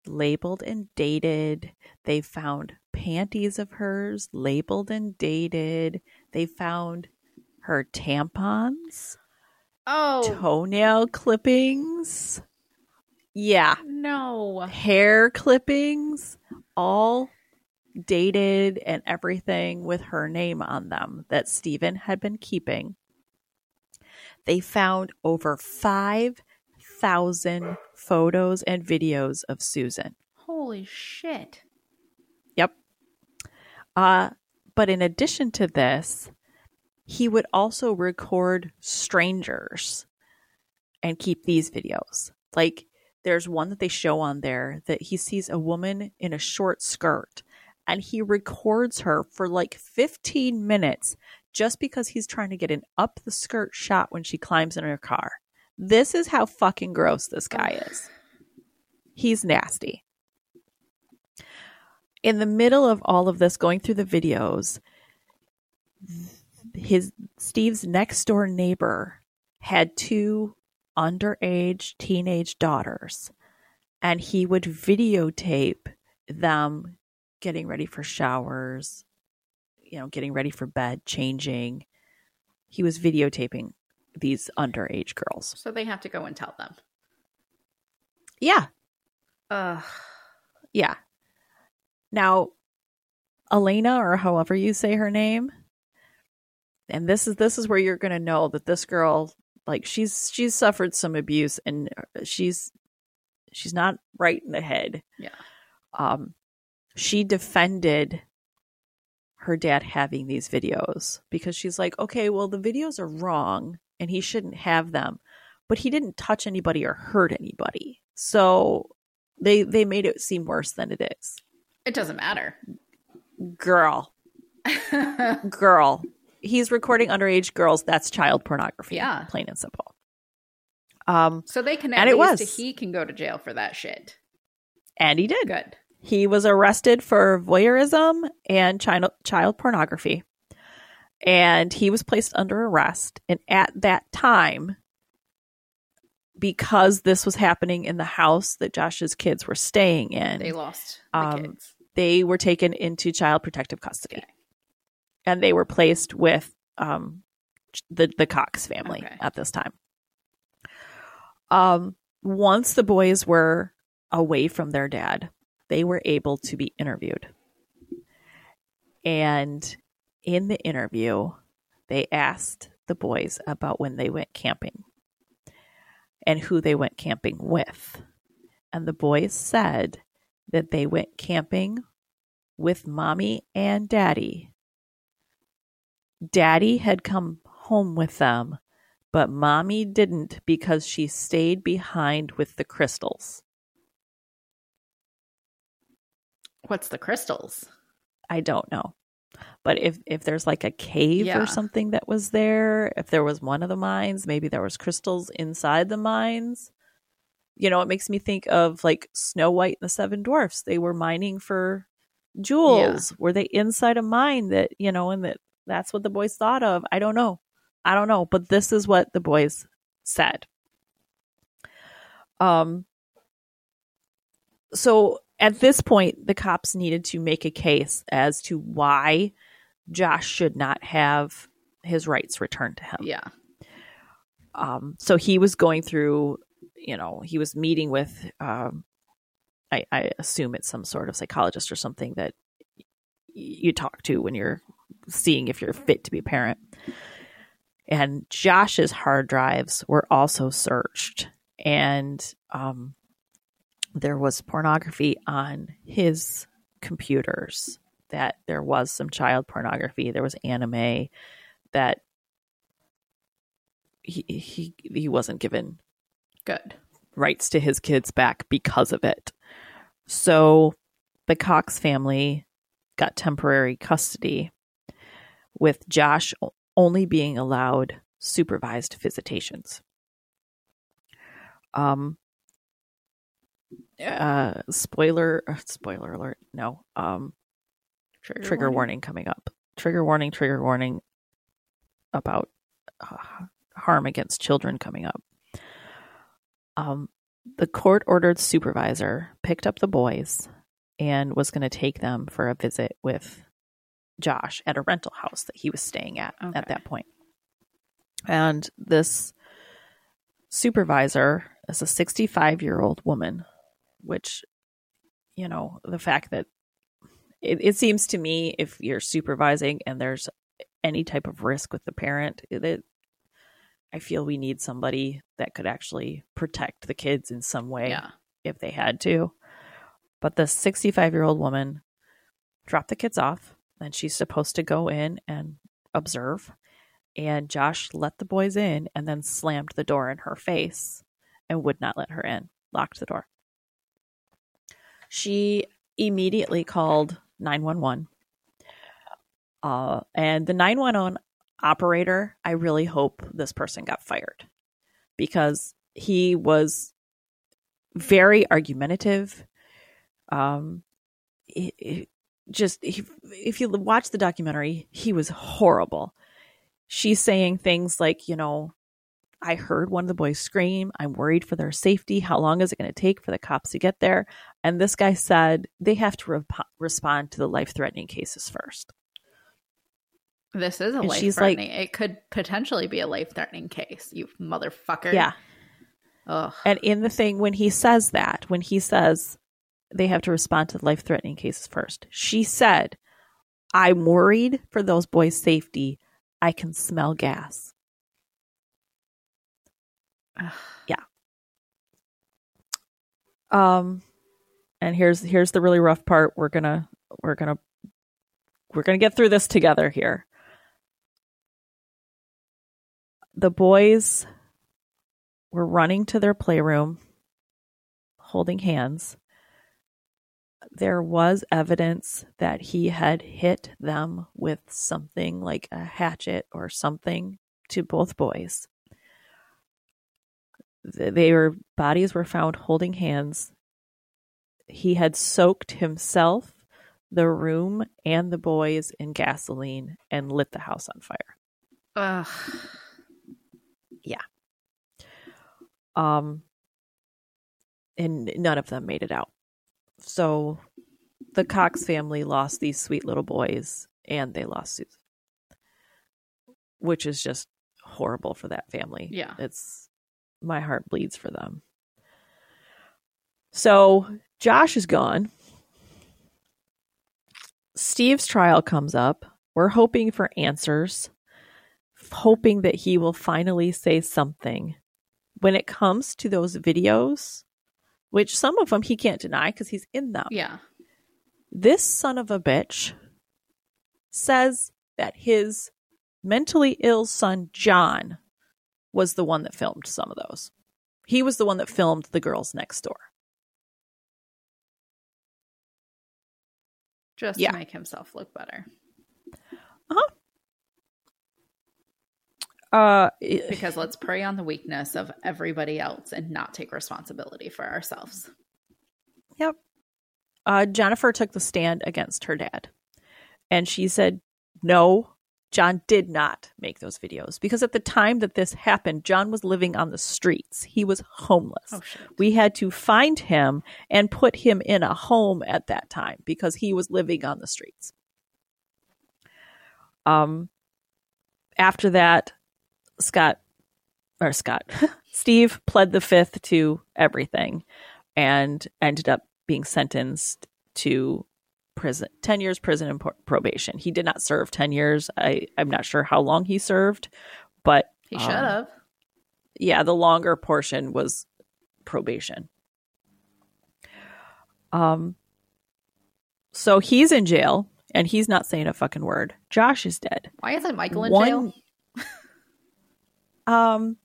labeled and dated. They found panties of hers, labeled and dated. They found her tampons, Oh toenail clippings. Yeah, no! hair clippings, all dated and everything with her name on them that Stephen had been keeping. They found over 5,000 photos and videos of Susan. Holy shit! Yep. Uh, but in addition to this, he would also record strangers and keep these videos. Like there's one that they show on there that he sees a woman in a short skirt and he records her for like 15 minutes just because he's trying to get an up the skirt shot when she climbs in her car. This is how fucking gross this guy is. He's nasty. In the middle of all of this, going through the videos, his Steve's next door neighbor had two underage teenage daughters, and he would videotape them getting ready for showers, you know, getting ready for bed, changing. He was videotaping these underage girls. So they have to go and tell them. Yeah, Ugh. yeah. Now, Elena, or however you say her name, and this is this is where you're going to know that this girl, like she's she's suffered some abuse, and she's she's not right in the head. Yeah. Um, she defended her dad having these videos because she's like, okay, well the videos are wrong, and he shouldn't have them, but he didn't touch anybody or hurt anybody, so they they made it seem worse than it is. It doesn't matter. Girl, girl, he's recording underage girls. That's child pornography. Yeah. plain and simple. Um, so they can And it was. he can go to jail for that shit. and he did. Good. He was arrested for voyeurism and child child pornography, and he was placed under arrest. And at that time, because this was happening in the house that Josh's kids were staying in, They lost the Um, kids. they were taken into child protective custody Okay. And they were placed with um, the the Cox family Okay. at this time. Um, once the boys were away from their dad, they were able to be interviewed. And in the interview, they asked the boys about when they went camping and who they went camping with. And the boys said that they went camping with mommy and daddy. Daddy had come home with them, but mommy didn't because she stayed behind with the crystals. What's the crystals? I don't know. But if if there's like a cave Yeah. or something that was there, if there was one of the mines, maybe there was crystals inside the mines. You know, it makes me think of like Snow White and the Seven Dwarfs. They were mining for jewels. Were they inside a mine that, you know, and that that's what the boys thought of? I don't know. I don't know, but this is what the boys said. Um, so at this point, the cops needed to make a case as to why Josh should not have his rights returned to him. Yeah. Um, so he was going through, you know, he was meeting with, um, I, I assume it's some sort of psychologist or something that you talk to when you're seeing if you're fit to be a parent. And Josh's hard drives were also searched, and um, there was pornography on his computers. That there was some child pornography. There was anime that he he he wasn't given Good. rights to his kids back because of it. So the Cox family got temporary custody with Josh only being allowed supervised visitations. Um uh spoiler uh, spoiler alert no um Trigger, trigger warning. coming up. Trigger warning, trigger warning about uh, harm against children coming up. Um, the court ordered supervisor picked up the boys and was going to take them for a visit with Josh at a rental house that he was staying at Okay. at that point. And this supervisor is a 65 year old woman, which, you know, the fact that it, it seems to me if you're supervising and there's any type of risk with the parent, that I feel we need somebody that could actually protect the kids in some way Yeah. if they had to. But the 65 year old woman dropped the kids off, and she's supposed to go in and observe. And Josh let the boys in and then slammed the door in her face and would not let her in, locked the door. She immediately called 911. Uh, and the 911 operator, I really hope this person got fired because he was very argumentative. Um, just he, if you watch the documentary, he was horrible. She's saying things like, you know, I heard one of the boys scream. I'm worried for their safety. How long is it going to take for the cops to get there? And this guy said they have to rep- respond to the life threatening cases first. This is a life she's like- threatening. it could potentially be a life threatening case. You motherfucker. Yeah. Ugh. And in the thing, when he says that, when he says they have to respond to life threatening cases first, she said, I'm worried for those boys' safety. I can smell gas. Ugh. Um, and here's here's the really rough part. We're gonna we're gonna we're gonna get through this together here. The boys were running to their playroom, holding hands. There was evidence that he had hit them with something like a hatchet or something to both boys. Their bodies were found holding hands. He had soaked himself, the room, and the boys in gasoline and lit the house on fire. Ugh. Yeah. Um, and none of them made it out. So the Cox family lost these sweet little boys and they lost Susan, which is just horrible for that family. Yeah. It's my heart bleeds for them. So Josh is gone. Steve's trial comes up. We're hoping for answers, hoping that he will finally say something. When it comes to those videos, which some of them he can't deny because he's in them, Yeah. this son of a bitch says that his mentally ill son, John, was the one that filmed some of those. He was the one that filmed the girls next door. Just Yeah. to make himself look better. Uh-huh. Uh, Because let's prey on the weakness of everybody else and not take responsibility for ourselves. Yep. Uh, Jennifer took the stand against her dad. And she said no John did not make those videos because at the time that this happened, John was living on the streets. He was homeless. Oh. We had to find him and put him in a home at that time because he was living on the streets. Um, after that, Scott or Scott, Steve pled the fifth to everything and ended up being sentenced to prison 10 years prison and probation. He did not serve 10 years. I i'm not sure how long he served but He um, should have. yeah the longer portion was probation. Um so he's in jail and he's not saying a fucking word. Josh is dead. Why isn't Michael in one- jail? Um,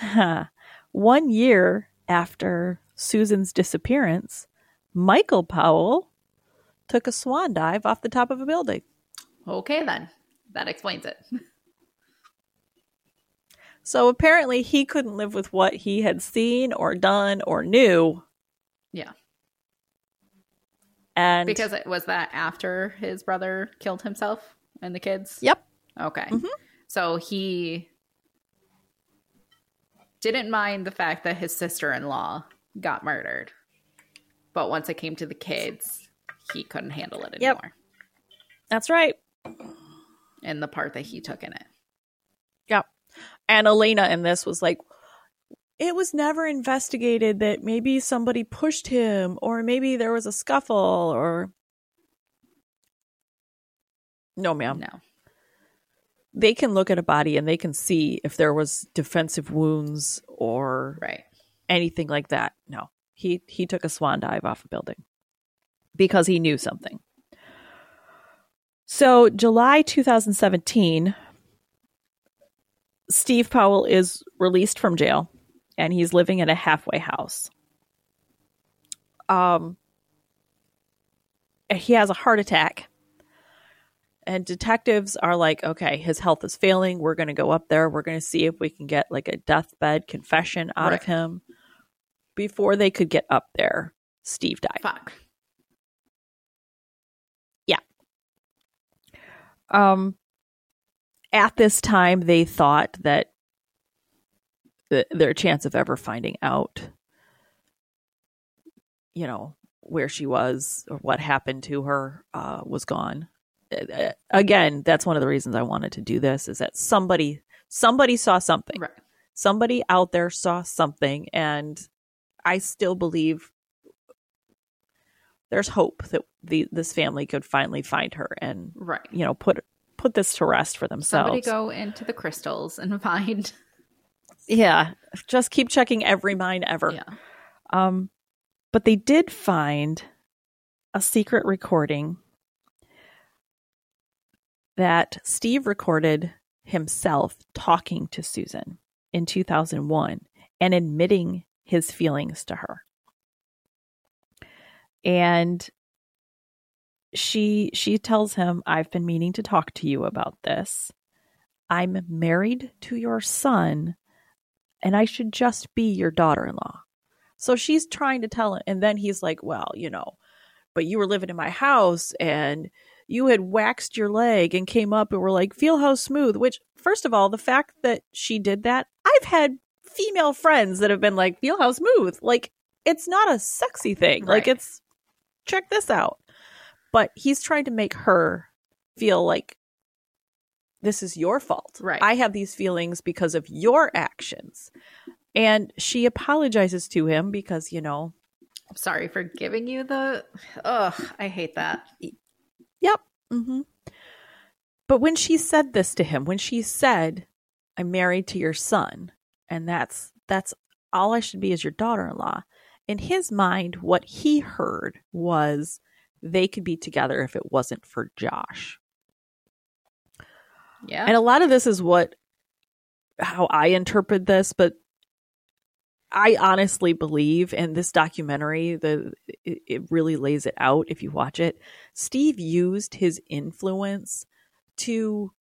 one year after Susan's disappearance, Michael Powell took a swan dive off the top of a building. Okay, then that explains it. So apparently he couldn't live with what he had seen or done or knew. Yeah. And Because it was that after his brother killed himself and the kids. yep, Okay. Mhm. So he didn't mind the fact that his sister in law got murdered. But once it came to the kids, he couldn't handle it Yep. anymore. that's right. And the part that he took in it. Yep. And Alina in this was like, it was never investigated that maybe somebody pushed him or maybe there was a scuffle or. No, ma'am. No. They can look at a body and they can see if there was defensive wounds or Right. anything like that. No. He he took a swan dive off a building because he knew something. So, July 2017, Steve Powell is released from jail and he's living in a halfway house. Um he has a heart attack. And detectives are like, okay, his health is failing. We're going to go up there. We're going to see if we can get like a deathbed confession out of him. Before they could get up there, Steve died. Fuck. Yeah. Um, at this time, they thought that the, their chance of ever finding out, you know, where she was or what happened to her uh, was gone. Uh, Again, that's one of the reasons I wanted to do this is that somebody somebody saw something. Right. Somebody out there saw something, and I still believe there's hope that the this family could finally find her and Right. you know put put this to rest for themselves. Somebody go into the crystals and find. yeah, just keep checking every mine ever. Yeah. Um, but they did find a secret recording that Steve recorded himself talking to Susan in 2001 and admitting his feelings to her. And she she tells him I've been meaning to talk to you about this. I'm married to your son and I should just be your daughter-in-law. So she's trying to tell him and then he's like, "Well, you know, but you were living in my house and you had waxed your leg and came up and were like, feel how smooth. Which, first of all, the fact that she did that, I've had female friends that have been like, feel how smooth. Like, it's not a sexy thing. Like, it's, check this out. But he's trying to make her feel like this is your fault. Right. I have these feelings because of your actions. And she apologizes to him because, you know, I'm sorry for giving you the. Ugh, I hate that. Yep. Mm-hmm. But when she said this to him, when she said, "I'm married to your son, and that's that's all I should be is your daughter-in-law," in his mind, what he heard was they could be together if it wasn't for Josh. Yeah. And a lot of this is what how I interpret this, but I honestly believe, and this documentary, the it, it really lays it out if you watch it. Steve used his influence to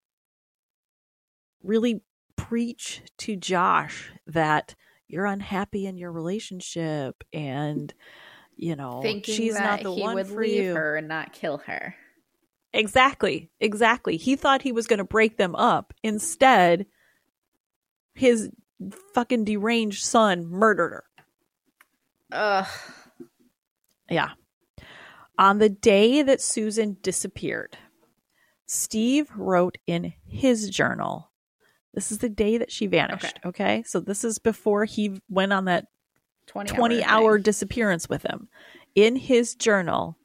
really preach to Josh that you're unhappy in your relationship, and you know Thinking she's that not the he one would for leave you. her and not kill her. Exactly. Exactly. He thought he was going to break them up. Instead, his fucking deranged son murdered her. Ugh. Yeah. On the day that Susan disappeared, Steve wrote in his journal. This is the day that she vanished. Okay. So this is before he went on that 20, 20 hour disappearance with him. In his journal,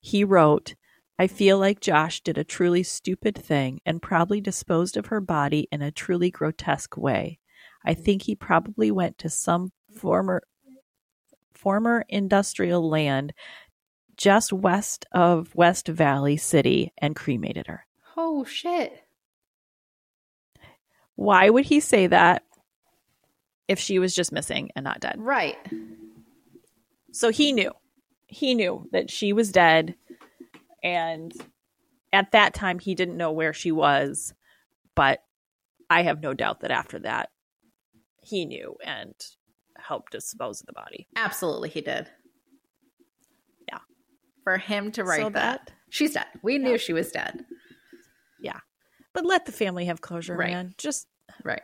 he wrote, I feel like Josh did a truly stupid thing and probably disposed of her body in a truly grotesque way. I think he probably went to some former former industrial land just west of West Valley City and cremated her. Oh shit. Why would he say that if she was just missing and not dead? Right. So he knew. He knew that she was dead. And at that time, he didn't know where she was. But I have no doubt that after that, he knew and helped dispose of the body. Absolutely he did. Yeah. For him to write So that, she's dead. We knew she was dead. Yeah. But let the family have closure, Right. man. Just, Right.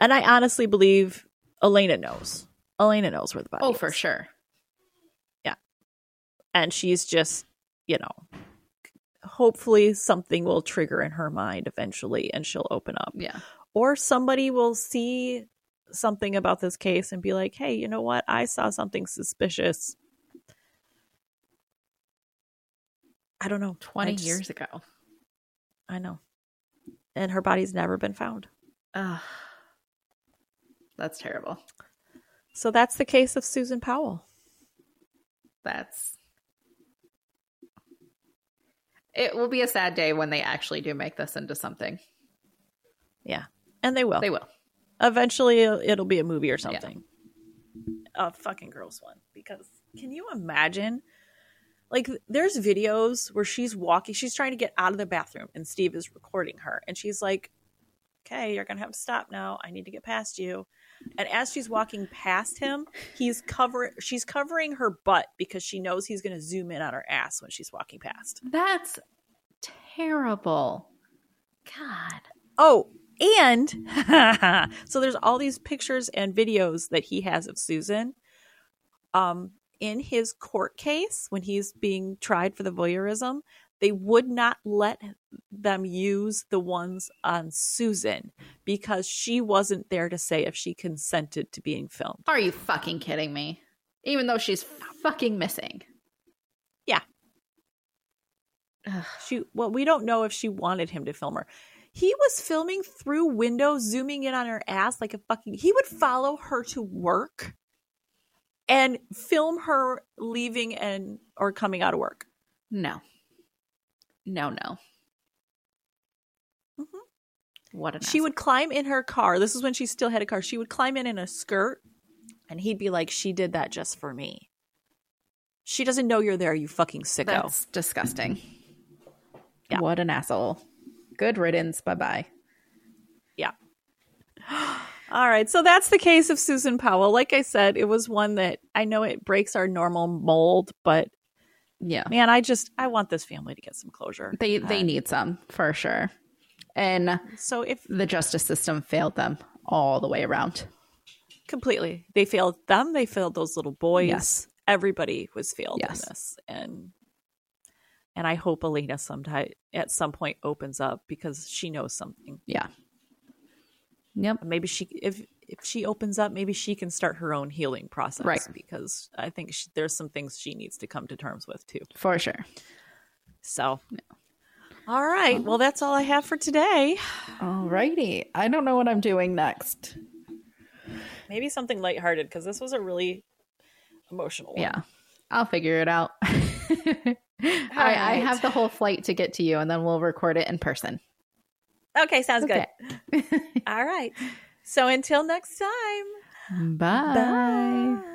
and I honestly believe Alina knows. Alina knows where the body Oh, is. for sure. Yeah, and she's just you know hopefully something will trigger in her mind eventually and she'll open up Yeah. Or somebody will see something about this case and be like hey you know what i saw something suspicious i don't know 20 just- years ago. i know and her body's never been found Ugh. That's terrible. so that's the case of susan powell That's. It will be a sad day when they actually do make this into something. And they will. They will. eventually it'll, be a movie or something. A fucking gross one. Because can you imagine? Like there's videos where she's walking she's trying to get out of the bathroom and steve is recording her. And she's like okay you're gonna have to stop now. I need to get past you. And as she's walking past him he's cover she's covering her butt because she knows he's gonna zoom in on her ass when she's walking past. That's terrible. God. Oh, and so there's all these pictures and videos that he has of Susan. Um, in his court case, when he's being tried for the voyeurism, they would not let them use the ones on Susan because she wasn't there to say if she consented to being filmed. Are you fucking kidding me? Even though she's fucking missing. Yeah. Ugh. She well, we don't know if she wanted him to film her. He was filming through windows, zooming in on her ass like a fucking. He would follow her to work and film her leaving and or coming out of work. No. No, no. Mhm. What an She would climb in her car. This is when she still had a car. She would climb in in a skirt, and he'd be like, "She did that just for me." She doesn't know you're there, you fucking sicko. That's disgusting. Yeah. What an asshole. Good riddance. Bye bye. Yeah. All right, so that's the case of Susan Powell. Like I said, it was one that I know it breaks our normal mold, but Yeah. man, I just I want this family to get some closure. They they Uh, need some for sure. And so if the justice system failed them all the way around. completely they failed them, they failed those little boys. Yes. Everybody was failed Yes. in this, and and I hope Alina sometime at some point opens up because she knows something. Yeah. Yep. Maybe she if if she opens up, maybe she can start her own healing process. Right. Because I think she, there's some things she needs to come to terms with too. For sure. So, all right. Well, that's all I have for today. Alrighty. I don't know what I'm doing next. Maybe something lighthearted because this was a really emotional one. Yeah. I'll figure it out. I, I have the whole flight to get to you and then we'll record it in person. Okay. Sounds Okay. good. All right. So until next time. Bye. Bye.